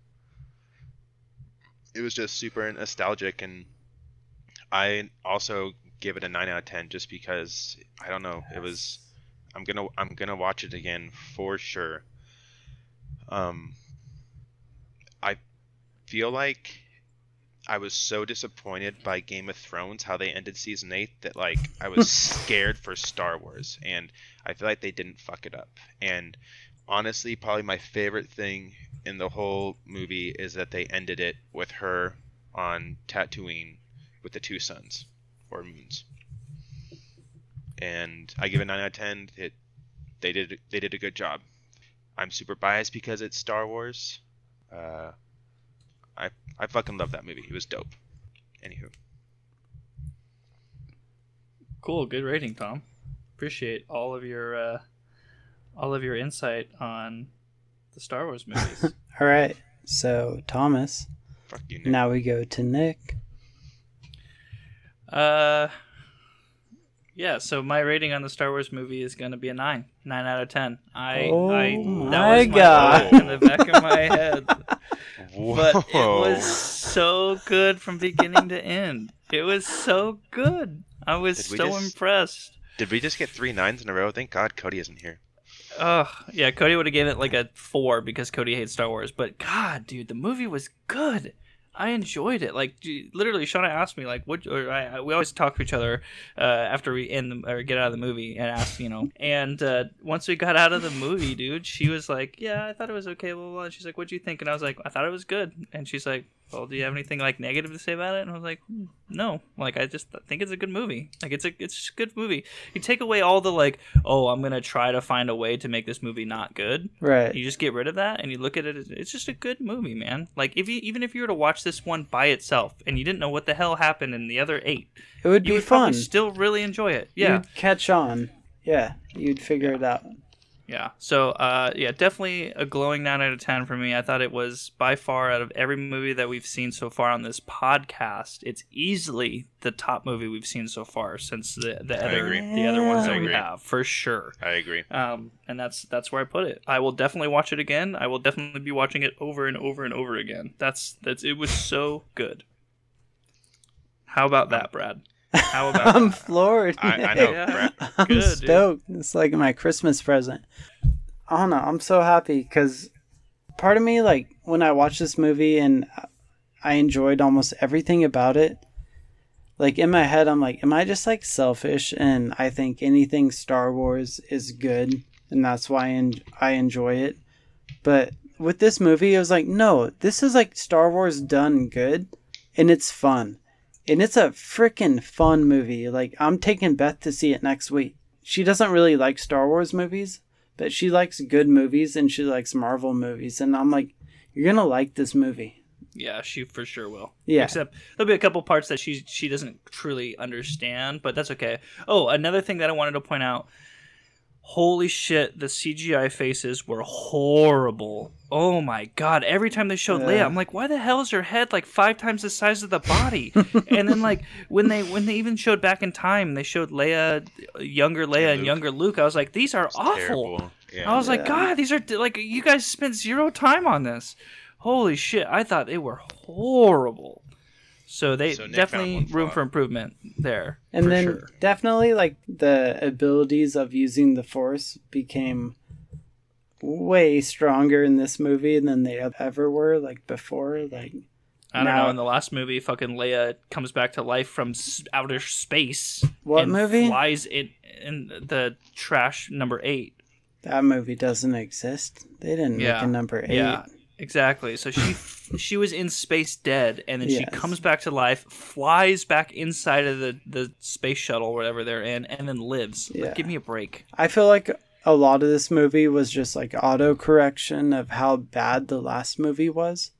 It was just super nostalgic, and I also give it a nine out of ten just because I don't know, it was. I'm gonna I'm gonna watch it again for sure. Um, I feel like I was so disappointed by Game of Thrones how they ended season eight that like I was scared for Star Wars, and I feel like they didn't fuck it up. And honestly, probably my favorite thing in the whole movie is that they ended it with her on Tatooine with the two suns or moons. And I give it nine out of ten. It they did they did a good job. I'm super biased because it's Star Wars. Uh, I I fucking love that movie. It was dope. Anywho, Cool. Good rating, Tom. Appreciate all of your uh, all of your insight on the Star Wars movies. All right. So, Thomas, fuck you, Nick. now we go to Nick. Uh, yeah. So my rating on the Star Wars movie is gonna be a nine, nine out of ten. I, Oh I my that was my God. vote in the back of my head. Whoa. But it was so good from beginning to end. It was so good. I was so just- impressed. Did we just get three nines in a row? Thank God Cody isn't here. Oh, yeah, Cody would have given it like a four because Cody hates Star Wars. But God, dude, the movie was good. I enjoyed it. Like literally, Shauna asked me like, "What?" Or I, we always talk to each other uh, after we end the, or get out of the movie and ask, you know. And uh, once we got out of the movie, dude, she was like, "Yeah, I thought it was okay." Blah, blah, blah. And she's like, "What'd you think?" And I was like, "I thought it was good." And she's like, "Well, do you have anything like negative to say about it?" And I was like, "Hmm, "No. Like, I just think it's a good movie. Like, it's a it's a good movie. You take away all the like, oh, I'm gonna try to find a way to make this movie not good." Right. You just get rid of that and you look at it. It's just a good movie, man. Like if you even if you were to watch this one by itself and you didn't know what the hell happened in the other eight, It would be would fun. still really enjoy it. Yeah, You'd catch on. Yeah. You'd figure it out. Yeah. So uh, yeah, definitely a glowing nine out of ten for me. I thought it was by far out of every movie that we've seen so far on this podcast, it's easily the top movie we've seen so far since the the I other agree. the other ones I that we have for sure. I agree. um, and that's that's where I put it. I will definitely watch it again. I will definitely be watching it over and over and over again. That's that's it was so good. How about that, Brad? How about I'm that? floored. I, I know. Yeah. Brad. I'm Good, dude. stoked. It's like my Christmas present. I don't know. I'm so happy because part of me, like, when I watched this movie and I enjoyed almost everything about it, like, in my head, I'm like, am I just, like, selfish and I think anything Star Wars is good and that's why I, en- I enjoy it? But with this movie, it was like, no, this is, like, Star Wars done good and it's fun. And it's a freaking fun movie. Like, I'm taking Beth to see it next week. She doesn't really like Star Wars movies, but she likes good movies and she likes Marvel movies. And I'm like, you're going to like this movie. Yeah, she for sure will. Yeah. Except there'll be a couple parts that she she doesn't truly understand, but that's okay. Oh, another thing that I wanted to point out. Holy shit, the CGI faces were horrible. Oh my god. Every time they showed Leia, I'm like, why the hell is her head like five times the size of the body? and then like when they when they even showed back in time, they showed Leia younger Leia and, Luke. younger Luke. I was like, these are awful. Yeah. I was like, God, these are like you guys spent zero time on this. Holy shit! I thought they were horrible. So they So definitely room for improvement there. And then sure. definitely, like, the abilities of using the Force became way stronger in this movie than they ever were, like, before. Like, I don't now- know. In the last movie, fucking Leia comes back to life from s- outer space. What and movie? Flies in in the trash number eight. that movie doesn't exist. They didn't make a number eight. Yeah, exactly. So she she was in space dead, and then she comes back to life, flies back inside of the the space shuttle, whatever they're in, and then lives. Like, give me a break. I feel like a lot of this movie was just like auto correction of how bad the last movie was.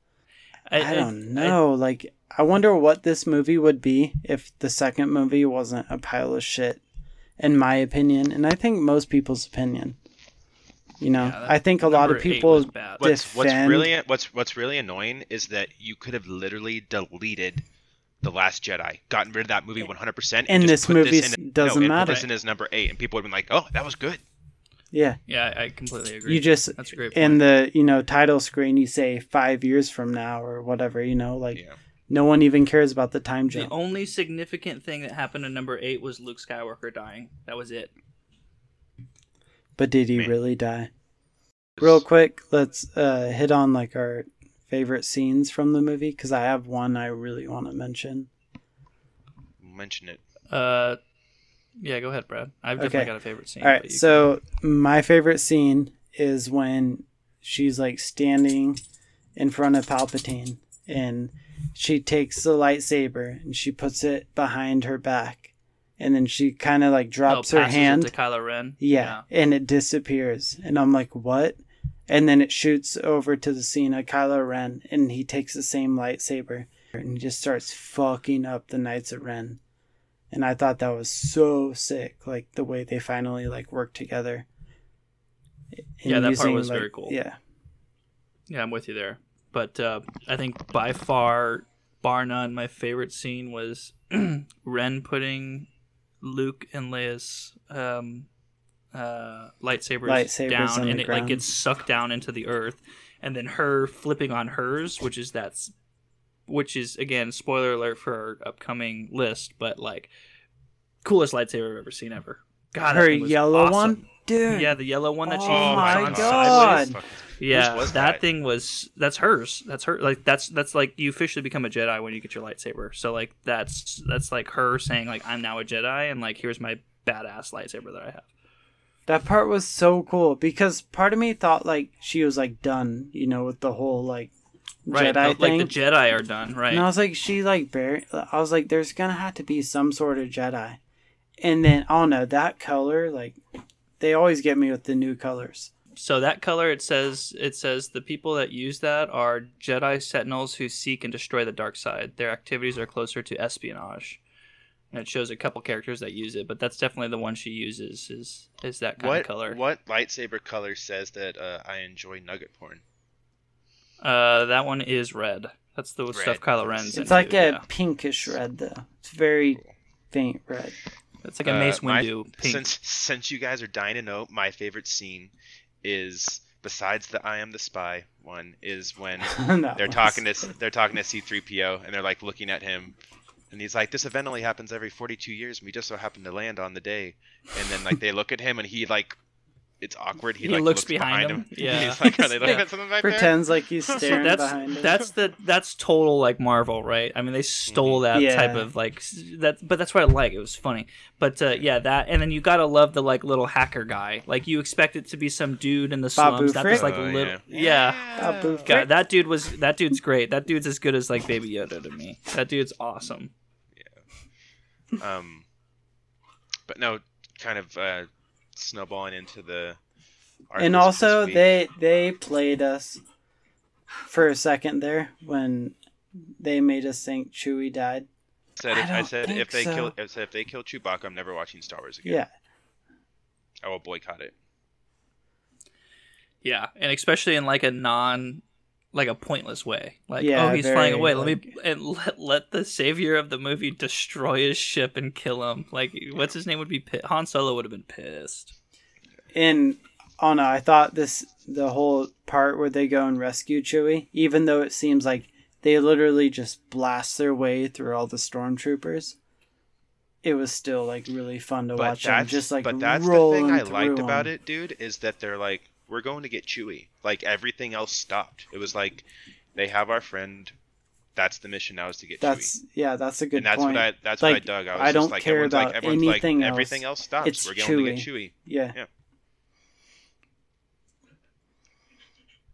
I, don't know. like, I wonder what this movie would be if the second movie wasn't a pile of shit, in my opinion, and I think most people's opinion. You know, Yeah, I think a lot of people was bad. What's what's really what's what's really annoying is that you could have literally deleted the Last Jedi, gotten rid of that movie 100, percent And just this put movie in, doesn't no, and matter. Put this in as number eight, and people would have been like, "Oh, that was good." yeah, Yeah, I completely agree. you just That's a great in the you know title screen you say five years from now or whatever. You know, like Yeah. no one even cares about the time jump. The only significant thing that happened in number eight was Luke Skywalker dying. That was it. But did he Man. really die? Real quick, let's uh, hit on like our favorite scenes from the movie because I have one I really want to mention. Mention it. Uh, yeah, go ahead, Brad. I've definitely Okay. got a favorite scene. All right, but you so my favorite scene is when she's like standing in front of Palpatine and she takes the lightsaber and she puts it behind her back and then she kind of like drops oh, her hand to Kylo Ren. Yeah, and it disappears. And I'm like, what? And then it shoots over to the scene of Kylo Ren, and he takes the same lightsaber and he just starts fucking up the Knights of Ren. And I thought that was so sick, like the way they finally like work together. Yeah, that part was like- very cool. Yeah, Yeah, I'm with you there. But uh, I think by far bar none, my favorite scene was Ren putting Luke and Leia's um, uh, lightsabers, Lightsabers down, and it like gets sucked down into the earth, and then her flipping on hers, which is that's, which is again spoiler alert for our upcoming list, but like coolest lightsaber I've ever seen ever. God, Her yellow awesome. one, dude. Yeah, the yellow one that she Oh my God. Sideways. Yeah, was that, that? thing was that's hers. That's her. Like that's that's like you officially become a Jedi when you get your lightsaber. So like that's that's like her saying like I'm now a Jedi and like here's my badass lightsaber that I have. That part was so cool because part of me thought like she was like done, you know, with the whole like Right, Jedi the- thing. like the Jedi are done. Right. And I was like, she like very. I was like, there's gonna have to be some sort of Jedi. And then oh, I don't know that color. Like, they always get me with the new colors. So that color it says it says the people that use that are Jedi Sentinels who seek and destroy the dark side. Their activities are closer to espionage. And it shows a couple characters that use it, but that's definitely the one she uses is is that kind What of color. what lightsaber color says that uh, I enjoy nugget porn? Uh, that one is red. That's the Red. stuff Kylo Ren's. It's into, like a yeah. pinkish red though. It's very faint red. It's like a Uh, Mace my- Windu pink. Since since you guys are dying to know, my favorite scene is besides the "I am the spy" one is when they're was- talking to they're talking to C3PO and they're like looking at him and he's like this event only happens every 42 years and we just so happen to land on the day. And then like they look at him and he like it's awkward he, He like looks looks, behind behind, him. him, Yeah. he's like are they looking Yeah. at something back there pretends like he's So staring that's behind him. that's the that's total like Marvel, right? I mean, they stole that Yeah. type of like s- that, but that's what I like. It was funny, but uh, yeah, that and then you gotta love the like little hacker guy. Like you expect it to be some dude in the Babu slums, not this Frik? like Oh, little yeah. Babu God, that dude was that dude's great. That dude's as good as like Baby Yoda to me. That dude's awesome. Yeah. Um but no kind of uh snowballing into the and also they they played us for a second there when they made us think Chewie died. said I if, I, don't said think if they so. kill I said if they kill Chewbacca I'm never watching Star Wars again Yeah, I will boycott it Yeah, and especially in like a non like a pointless way. Like, oh, Yeah, oh, he's very, flying away. Let me and let, let the savior of the movie destroy his ship and kill him. Like, what's his name would be pi- Han Solo would have been pissed. and oh no, I thought this the whole part where they go and rescue Chewie, even though it seems like they literally just blast their way through all the stormtroopers. It was still like really fun to but watch them just like but that's the thing I through liked about 'em. it dude is that they're like we're going to get Chewie like everything else stopped it was like they have our friend that's the mission now is to get Chewie That's yeah, that's a good and that's point. what I that's Like, what I dug. I was I don't like care everyone's about like everyone's anything like else. everything else stops. It's We're going to get Chewie. Chewie. yeah.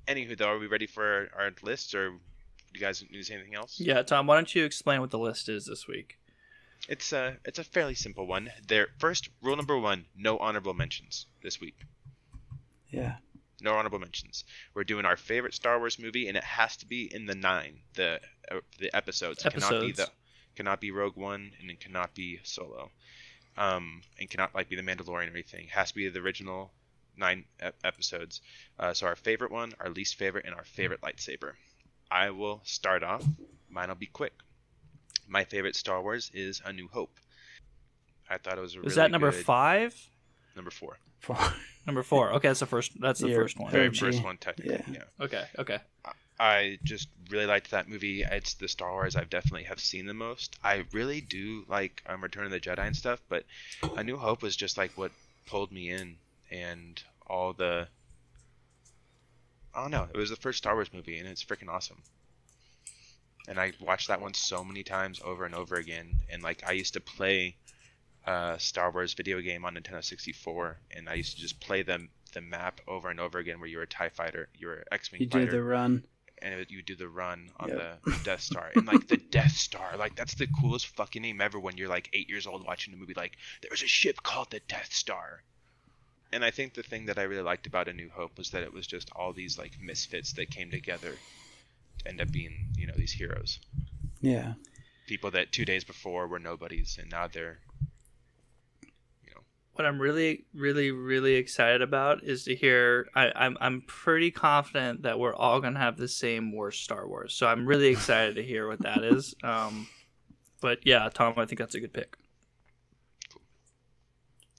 Anywho, though, are we ready for our, our list, or do you guys need anything else? Yeah, Tom, why don't you explain what the list is this week? It's a it's a fairly simple one. There first rule number one: no honorable mentions this week. Yeah. No honorable mentions. We're doing our favorite Star Wars movie, and it has to be in the nine, the uh, the episodes. It cannot be Episodes. the cannot be Rogue One, and it cannot be Solo, um, and cannot like be the Mandalorian or anything. It has to be the original nine ep- episodes. Uh, so our favorite one, our least favorite, and our favorite lightsaber. I will start off. Mine will be quick. My favorite Star Wars is A New Hope. I thought it was a Is really that number good- five? Number four. Four. Number four. Okay, that's the first. That's the Your first one. Very OG. first one, technically. Yeah. yeah. Okay. Okay. I just really liked that movie. It's the Star Wars I've definitely have seen the most. I really do like um, Return of the Jedi and stuff, but A New Hope was just like what pulled me in, and all the. I don't know. It was the first Star Wars movie, and it's freaking awesome. And I watched that one so many times over and over again. And like I used to play uh, Star Wars video game on Nintendo 64, and I used to just play them the map over and over again, where you were a Tie Fighter, you were an X-wing You do the run. and it, you do the run on Yep. the Death Star, and like the Death Star, like that's the coolest fucking name ever. When you're like eight years old watching a movie, like there's a ship called the Death Star. And I think the thing that I really liked about A New Hope was that it was just all these like misfits that came together, to end up being you know these heroes, Yeah. people that two days before were nobodies, and now they're, you know, what I'm really, really, really excited about is to hear. I, I'm I'm pretty confident that we're all gonna have the same worst Star Wars. So I'm really excited to hear what that is. Um, but yeah, Tom, I think that's a good pick.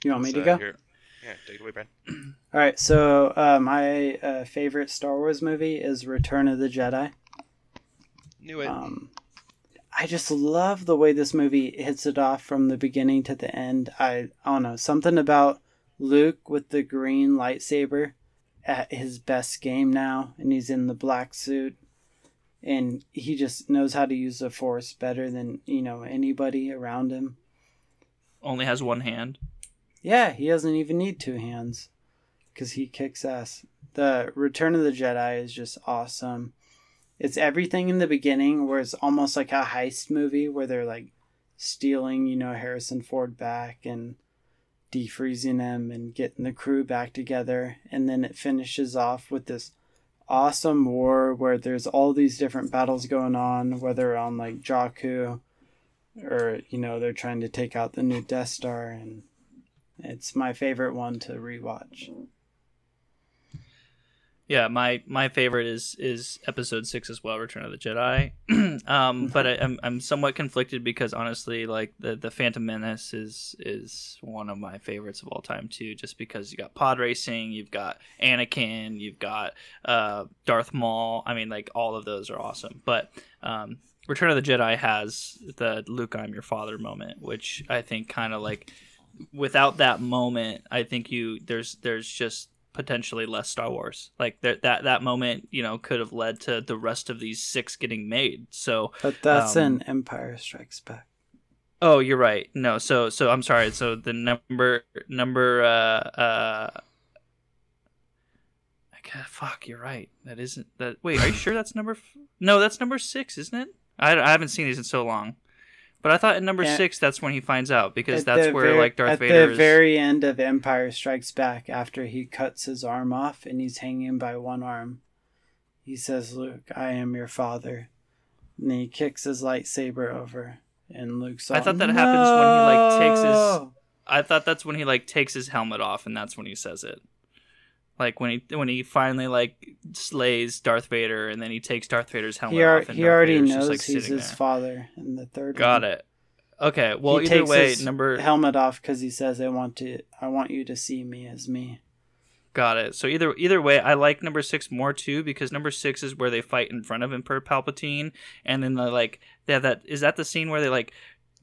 You want me to go? here- Yeah, take it away, Brad. All right. So uh, my uh, favorite Star Wars movie is Return of the Jedi. Knew it. Um, I just love the way this movie hits it off from the beginning to the end. I, I don't know something about Luke with the green lightsaber at his best game now, and he's in the black suit, and he just knows how to use the Force better than you know anybody around him. Only has one hand. Yeah, he doesn't even need two hands because he kicks ass. The Return of the Jedi is just awesome. It's everything in the beginning where it's almost like a heist movie where they're like stealing, you know, Harrison Ford back and defreezing him and getting the crew back together. And then it finishes off with this awesome war where there's all these different battles going on, whether on like Jakku or, you know, they're trying to take out the new Death Star and it's my favorite one to rewatch. Yeah, my my favorite is is episode six as well, Return of the Jedi. um, but I, I'm I'm somewhat conflicted because honestly, like the the Phantom Menace is is one of my favorites of all time too. Just because you got pod racing, you've got Anakin, you've got uh, Darth Maul. I mean, like all of those are awesome. But um, Return of the Jedi has the Luke, I'm your father moment, which I think kind of like without that moment, I think you there's there's just potentially less Star Wars. Like that that that moment, you know, could have led to the rest of these six getting made. So, But that's Um, in Empire Strikes Back. oh, you're right. No, so so I'm sorry. So the number number uh uh fuck, you're right. That isn't that. Wait, are you sure that's number? F- no, that's number six, isn't it? I, I haven't seen these in so long. But I thought in number Yeah. six, that's when he finds out because At that's where like Darth at Vader At the is. very end of Empire Strikes Back, after he cuts his arm off and he's hanging by one arm, he says, "Luke, I am your father." And he kicks his lightsaber over, and Luke's. I thought that happens when he, like, takes his- I thought that's when he like takes his helmet off, and that's when he says it. Like when he when he finally like slays Darth Vader, and then he takes Darth Vader's helmet He, ar- off, and he Darth already Vader's knows just, like, he's his there. father in the third. Got one. it. Okay. Well, he either takes way, his number helmet off because he says, "I want to. I want you to see me as me." got it. So either either way, I like number six more too because number six is where they fight in front of Emperor Palpatine, and then the like they have that is that the scene where they like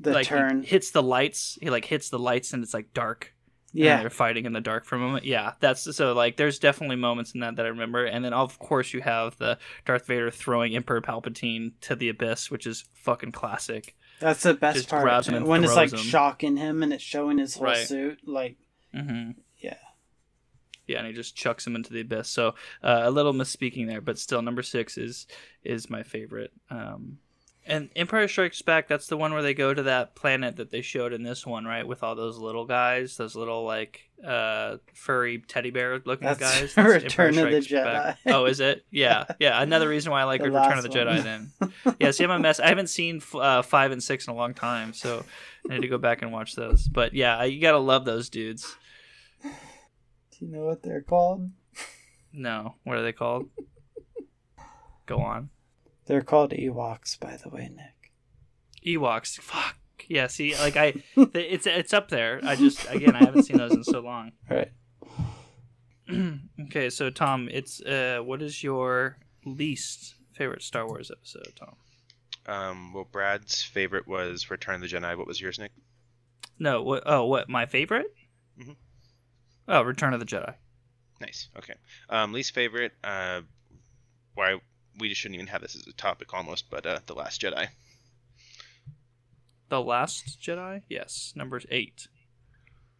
The like he turn. hits the lights. He like hits the lights, and it's like dark. And yeah, they're fighting in the dark for a moment. Yeah, that's so like there's definitely moments in that that I remember, and then of course you have the Darth Vader throwing Emperor Palpatine to the abyss, which is fucking classic. that's the best just part. grabs him and when it's like him. shocking him and it's showing his whole Right. suit. Like, hmm Yeah. Yeah, and he just chucks him into the abyss. So uh, a little misspeaking there, but still, number six is is my favorite. Um, and Empire Strikes Back, that's the one where they go to that planet that they showed in this one, right? With all those little guys, those little like uh, furry teddy bear looking That's guys. Return of the Strikes Back. Jedi. Oh, is it? Yeah, yeah. Another reason why I like Return of the Jedi. one. Then, yeah. See, I'm a mess. I haven't seen uh, five and six in a long time, so I need to go back and watch those. But yeah, you gotta love those dudes. do you know what they're called? No, what are they called? Go on. They're called Ewoks, by the way, Nick. Ewoks. Fuck. Yeah. See, like I, it's it's up there. I just again I haven't seen those in so long. All right. okay, so Tom, it's uh, what is your least favorite Star Wars episode, Tom? Um, well, Brad's favorite was Return of the Jedi. What was yours, Nick? No, what? Oh, what? My favorite? Mhm. Oh, Return of the Jedi. Nice. Okay. Um, least favorite. Uh, why we just shouldn't even have this as a topic almost, but uh, the Last Jedi. The Last Jedi. Yes, number eight.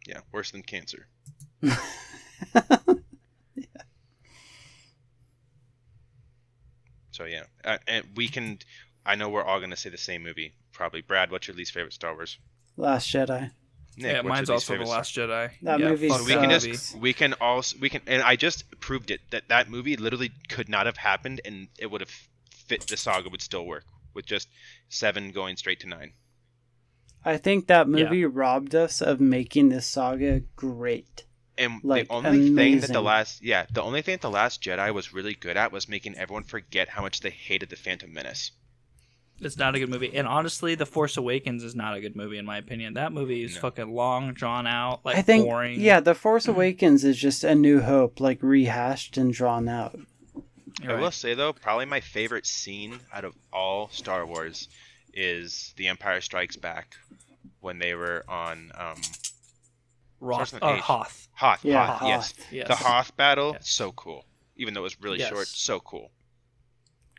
Yeah, worse than cancer. yeah. So yeah, uh, and we can. I know we're all gonna say the same movie. Probably. Brad, what's your least favorite Star Wars? Last Jedi. Nick, yeah, what's your mine's also the favorite Star- Last Jedi. That yeah, movie fuck So we uh, can just we can also we can and I just proved it that that movie literally could not have happened and it would have fit the saga would still work with just seven going straight to nine. I think that movie robbed us of making this saga great. And Like, the only thing that the last yeah, the only thing that the last Jedi was really good at was making everyone forget how much they hated the Phantom Menace. It's not a good movie, and honestly, The Force Awakens is not a good movie in my opinion. That movie is No. fucking long, drawn out, like I think, boring. yeah, The Force Awakens is just a New Hope, like rehashed and drawn out. You're I right. will say though, probably my favorite scene out of all Star Wars is The Empire Strikes Back when they were on um, Roth, Starts with. Hoth. Hoth. Yeah, Hoth, yes. Yes. The Hoth battle, Yes. so cool. Even though it was really Yes. short, so cool.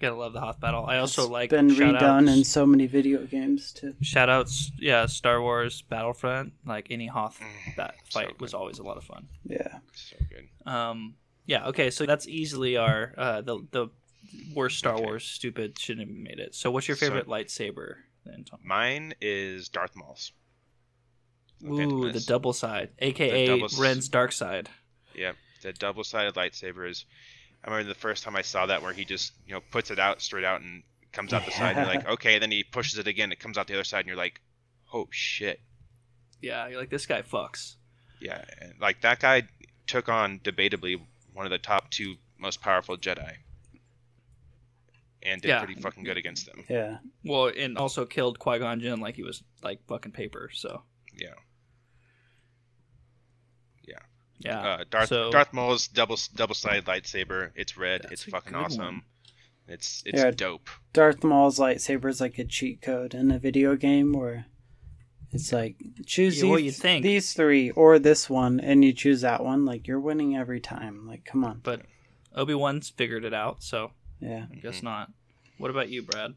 Gotta love the Hoth battle. I also It's like been redone outs, in so many video games too. shout outs, yeah, Star Wars Battlefront. Like any Hoth Mm, that so fight good. was always a lot of fun. Yeah. So good. Um, yeah, okay, so that's easily our uh, the the worst Star Okay. Wars stupid shouldn't have made it. So what's your So- favorite lightsaber then, Tom? Mine is Darth Maul's. The Phantom Ooh, the double side, aka double Ren's dark side. Yeah, the double-sided lightsaber is. I remember the first time I saw that, where he just you know puts it out straight out and comes out the side. And you're like, okay. Then he pushes it again. It comes out the other side, and you're like, oh shit. Yeah, you're like this guy fucks. Yeah, and, like that guy took on debatably one of the top two most powerful Jedi, and did Yeah. pretty fucking good against them. Yeah. Well, and also killed Qui Gon Jinn like he was like fucking paper. So Yeah. Yeah, Uh, Darth so Darth Maul's double double-sided lightsaber. It's red. It's fucking awesome. one. It's it's Yeah. dope. Darth Maul's lightsaber is like a cheat code in a video game where it's like choose Yeah, well, these, you'd think. these three or this one, and you choose that one. Like you're winning every time. Like come on. but Obi Wan's figured it out. So Yeah. I guess not. What about you, Brad?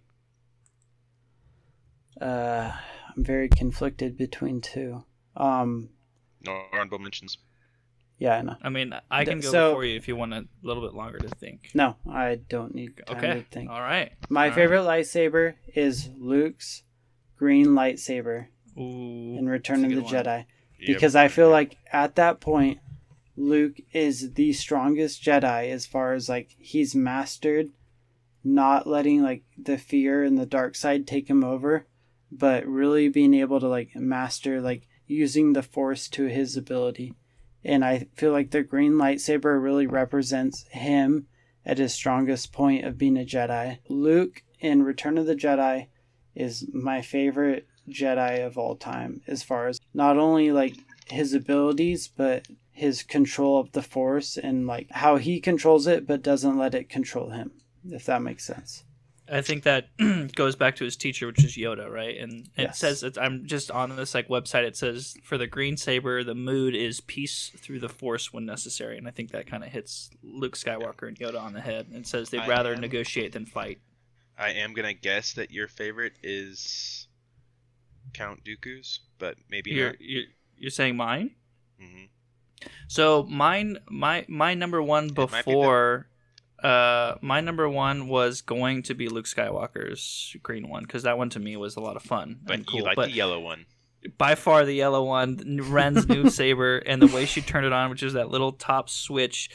Uh, I'm very conflicted between two. Um. No honorable mentions. Yeah, I know. I mean, I can Th- go so- before you if you want a little bit longer to think. No, I don't need time Okay. to think. All right. My All right. favorite lightsaber is Luke's green lightsaber Ooh. in Return of the one. Jedi. Yep. because I feel like at that point, Luke is the strongest Jedi as far as like he's mastered not letting like the fear and the dark side take him over, but really being able to like master like using the force to his ability. And I feel like the green lightsaber really represents him at his strongest point of being a Jedi. Luke in Return of the Jedi is my favorite Jedi of all time as far as not only like his abilities but his control of the force and like how he controls it but doesn't let it control him if that makes sense. I think that goes back to his teacher, which is Yoda, right? And it Yes. says it's, I'm just on this like website. It says for the green saber, the mood is peace through the force when necessary, and I think that kind of hits Luke Skywalker and Yoda on the head. and says they'd I rather am- negotiate than fight. I am gonna guess that your favorite is Count Dooku's, but maybe You're, not. you're you're saying mine? hmm So mine, my my number one might be the- before, uh, my number one was going to be Luke Skywalker's green one because that one to me was a lot of fun But and cool. you like but the yellow one. by far the yellow one, Rey's new saber, and the way she turned it on, which is that little top switch.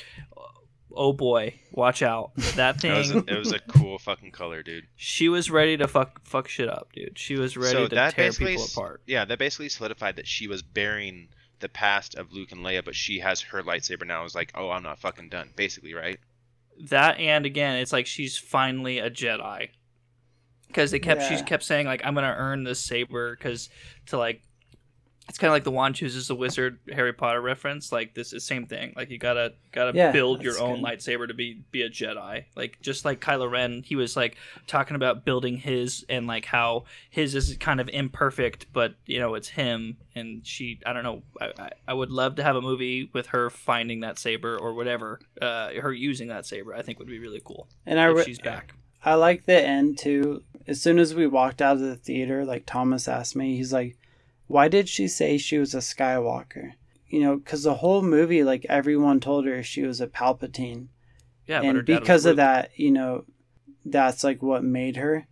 Oh boy, watch out! That That was thing. a, it was a cool fucking color, dude. she was ready to fuck fuck shit up, dude. She was ready so to that tear basically, people apart. yeah, that basically solidified that she was bearing the past of Luke and Leia, but she has her lightsaber now. It's like, oh, I'm not fucking done, basically, right? That and again it's like she's finally a jedi because they kept she Yeah. kept saying like i'm gonna earn this saber because to like it's kind of like the wand chooses the wizard harry potter reference like this is same thing like you gotta gotta Yeah, build your own good. lightsaber to be be a jedi like just like kylo ren he was like talking about building his and like how his is kind of imperfect but you know it's him and she i don't know i, I, would love to have a movie with her finding that saber or whatever uh her using that saber i think would be really cool And I re- she's back I like the end too. As soon as we walked out of the theater, like Thomas asked me, he's like, "Why did she say she was a Skywalker?" You know, because the whole movie, like everyone told her she was a Palpatine, yeah but her and dad was because of that, you know, that's like what made her.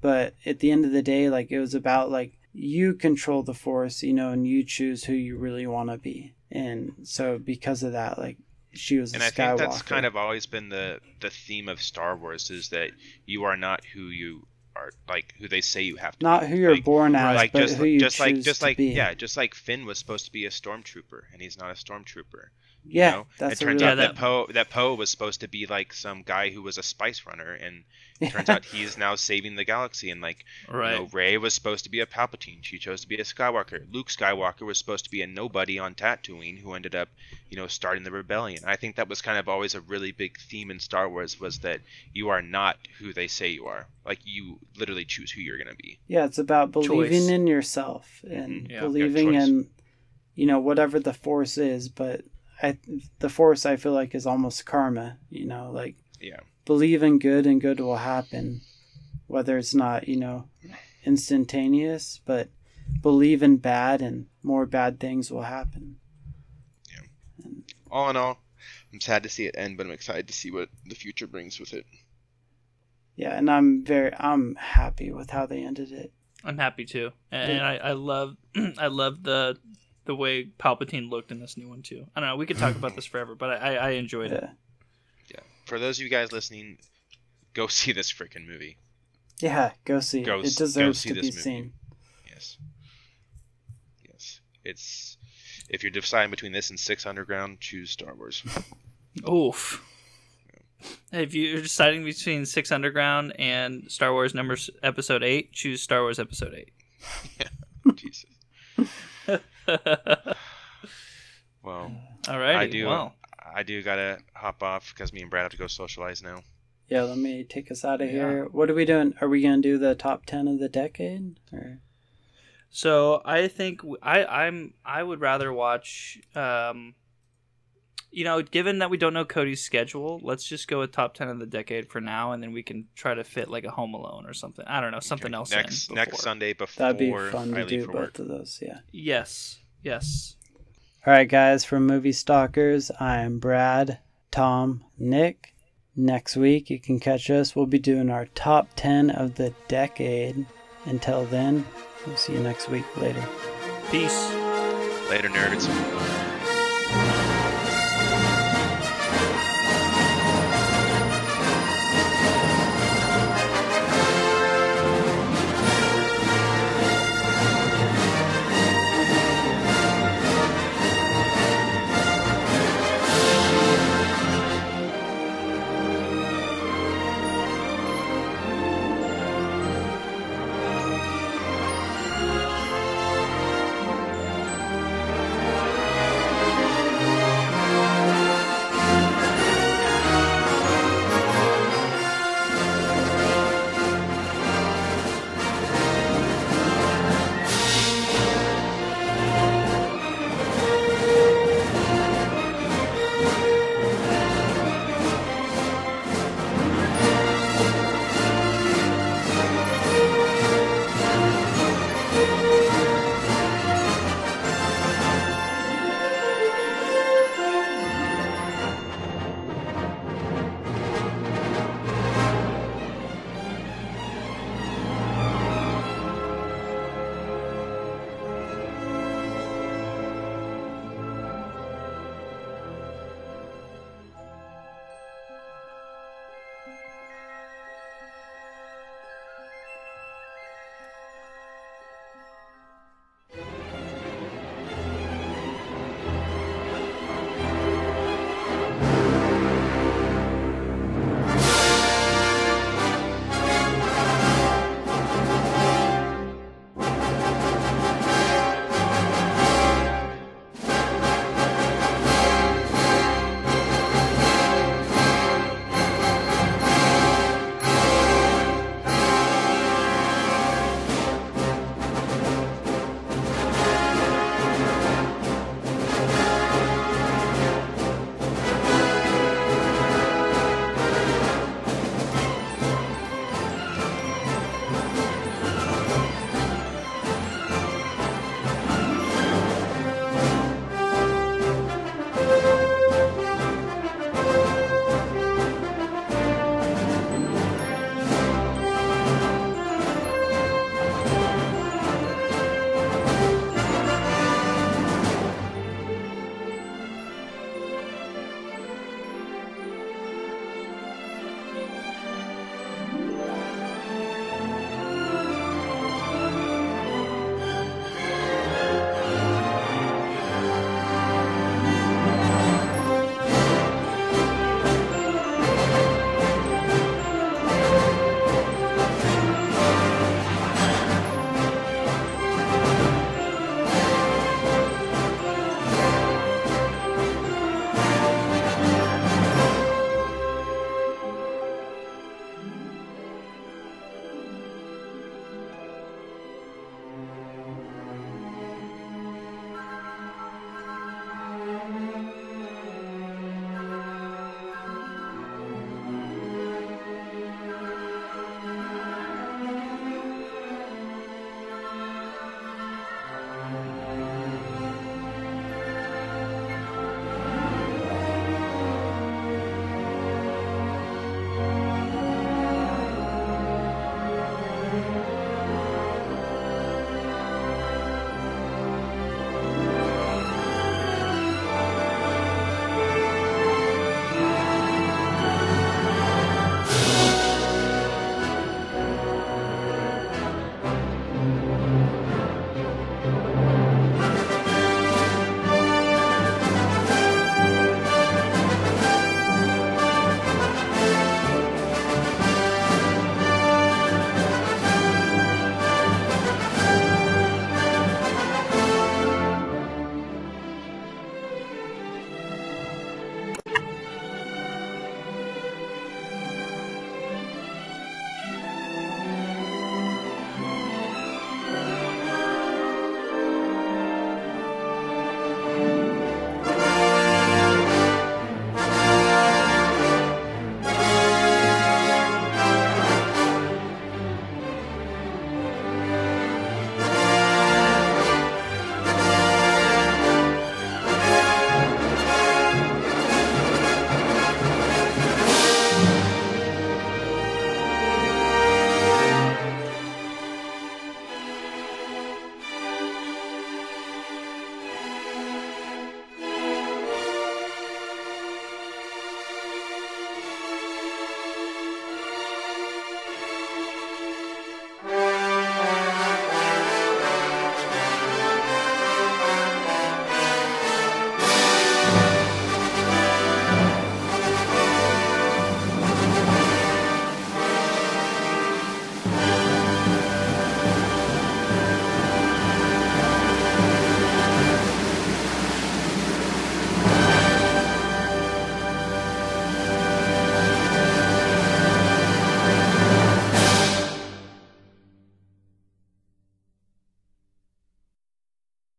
But at the end of the day, like it was about like you control the Force, you know, and you choose who you really want to be, and so because of that, like she was and a I Skywalker. think that's kind of always been the the theme of Star Wars is that you are not who you are, like who they say you have to. Not be. who you're like, born as, like but just who you just like just to like be. yeah, just like Finn was supposed to be a stormtrooper, and he's not a stormtrooper. You yeah, know? that's it a turns really out Yeah, that Poe that Poe was supposed to be like some guy who was a spice runner, and it turns out he is now saving the galaxy. And like Right. you know, Rey was supposed to be a Palpatine. She chose to be a Skywalker. Luke Skywalker was supposed to be a nobody on Tatooine who ended up, you know, starting the rebellion. I think that was kind of always a really big theme in Star Wars was that you are not who they say you are. Like you literally choose who you're gonna be. Yeah, it's about believing Choice. in yourself and Mhm. Yeah. believing Yeah, in, you know, whatever the force is. But I, the force, I feel like, is almost karma. You know, like Yeah. believe in good and good will happen, whether it's not, you know, instantaneous, but believe in bad and more bad things will happen. Yeah. And, all in all, I'm sad to see it end, but I'm excited to see what the future brings with it. Yeah, and I'm very, I'm happy with how they ended it. I'm happy too, and I, I love I love the the way Palpatine looked in this new one too. I don't know. We could talk about this forever, but I, I enjoyed it. Yeah, Yeah. For those of you guys listening, go see this freaking movie. yeah, go see Go it. s- It go deserves see to this be movie. seen. Yes. Yes. It's if you're deciding between this and Six Underground, choose Star Wars. Oof. If you're deciding between Six Underground and Star Wars numbers Episode Eight, choose Star Wars Episode Eight. yeah. Jesus. Well, all right. I do. Well, I do gotta hop off because me and Brad have to go socialize now. Yeah, let me take us out of Yeah. here. What are we doing? Are we gonna do the top ten of the decade? Or so I think I I'm I would rather watch. Um, you know, given that we don't know Cody's schedule, let's just go with top ten of the decade for now, and then we can try to fit like a Home Alone or something. I don't know, something else. Next in next before. Sunday before that'd be fun I to do both work. of those. Yeah. Yes. Yes. All right, guys. From Movie Stalkers, I'm Brad, Tom, Nick. Next week, you can catch us. We'll be doing our top ten of the decade. Until then, we'll see you next week. Later. Peace. Later, nerds.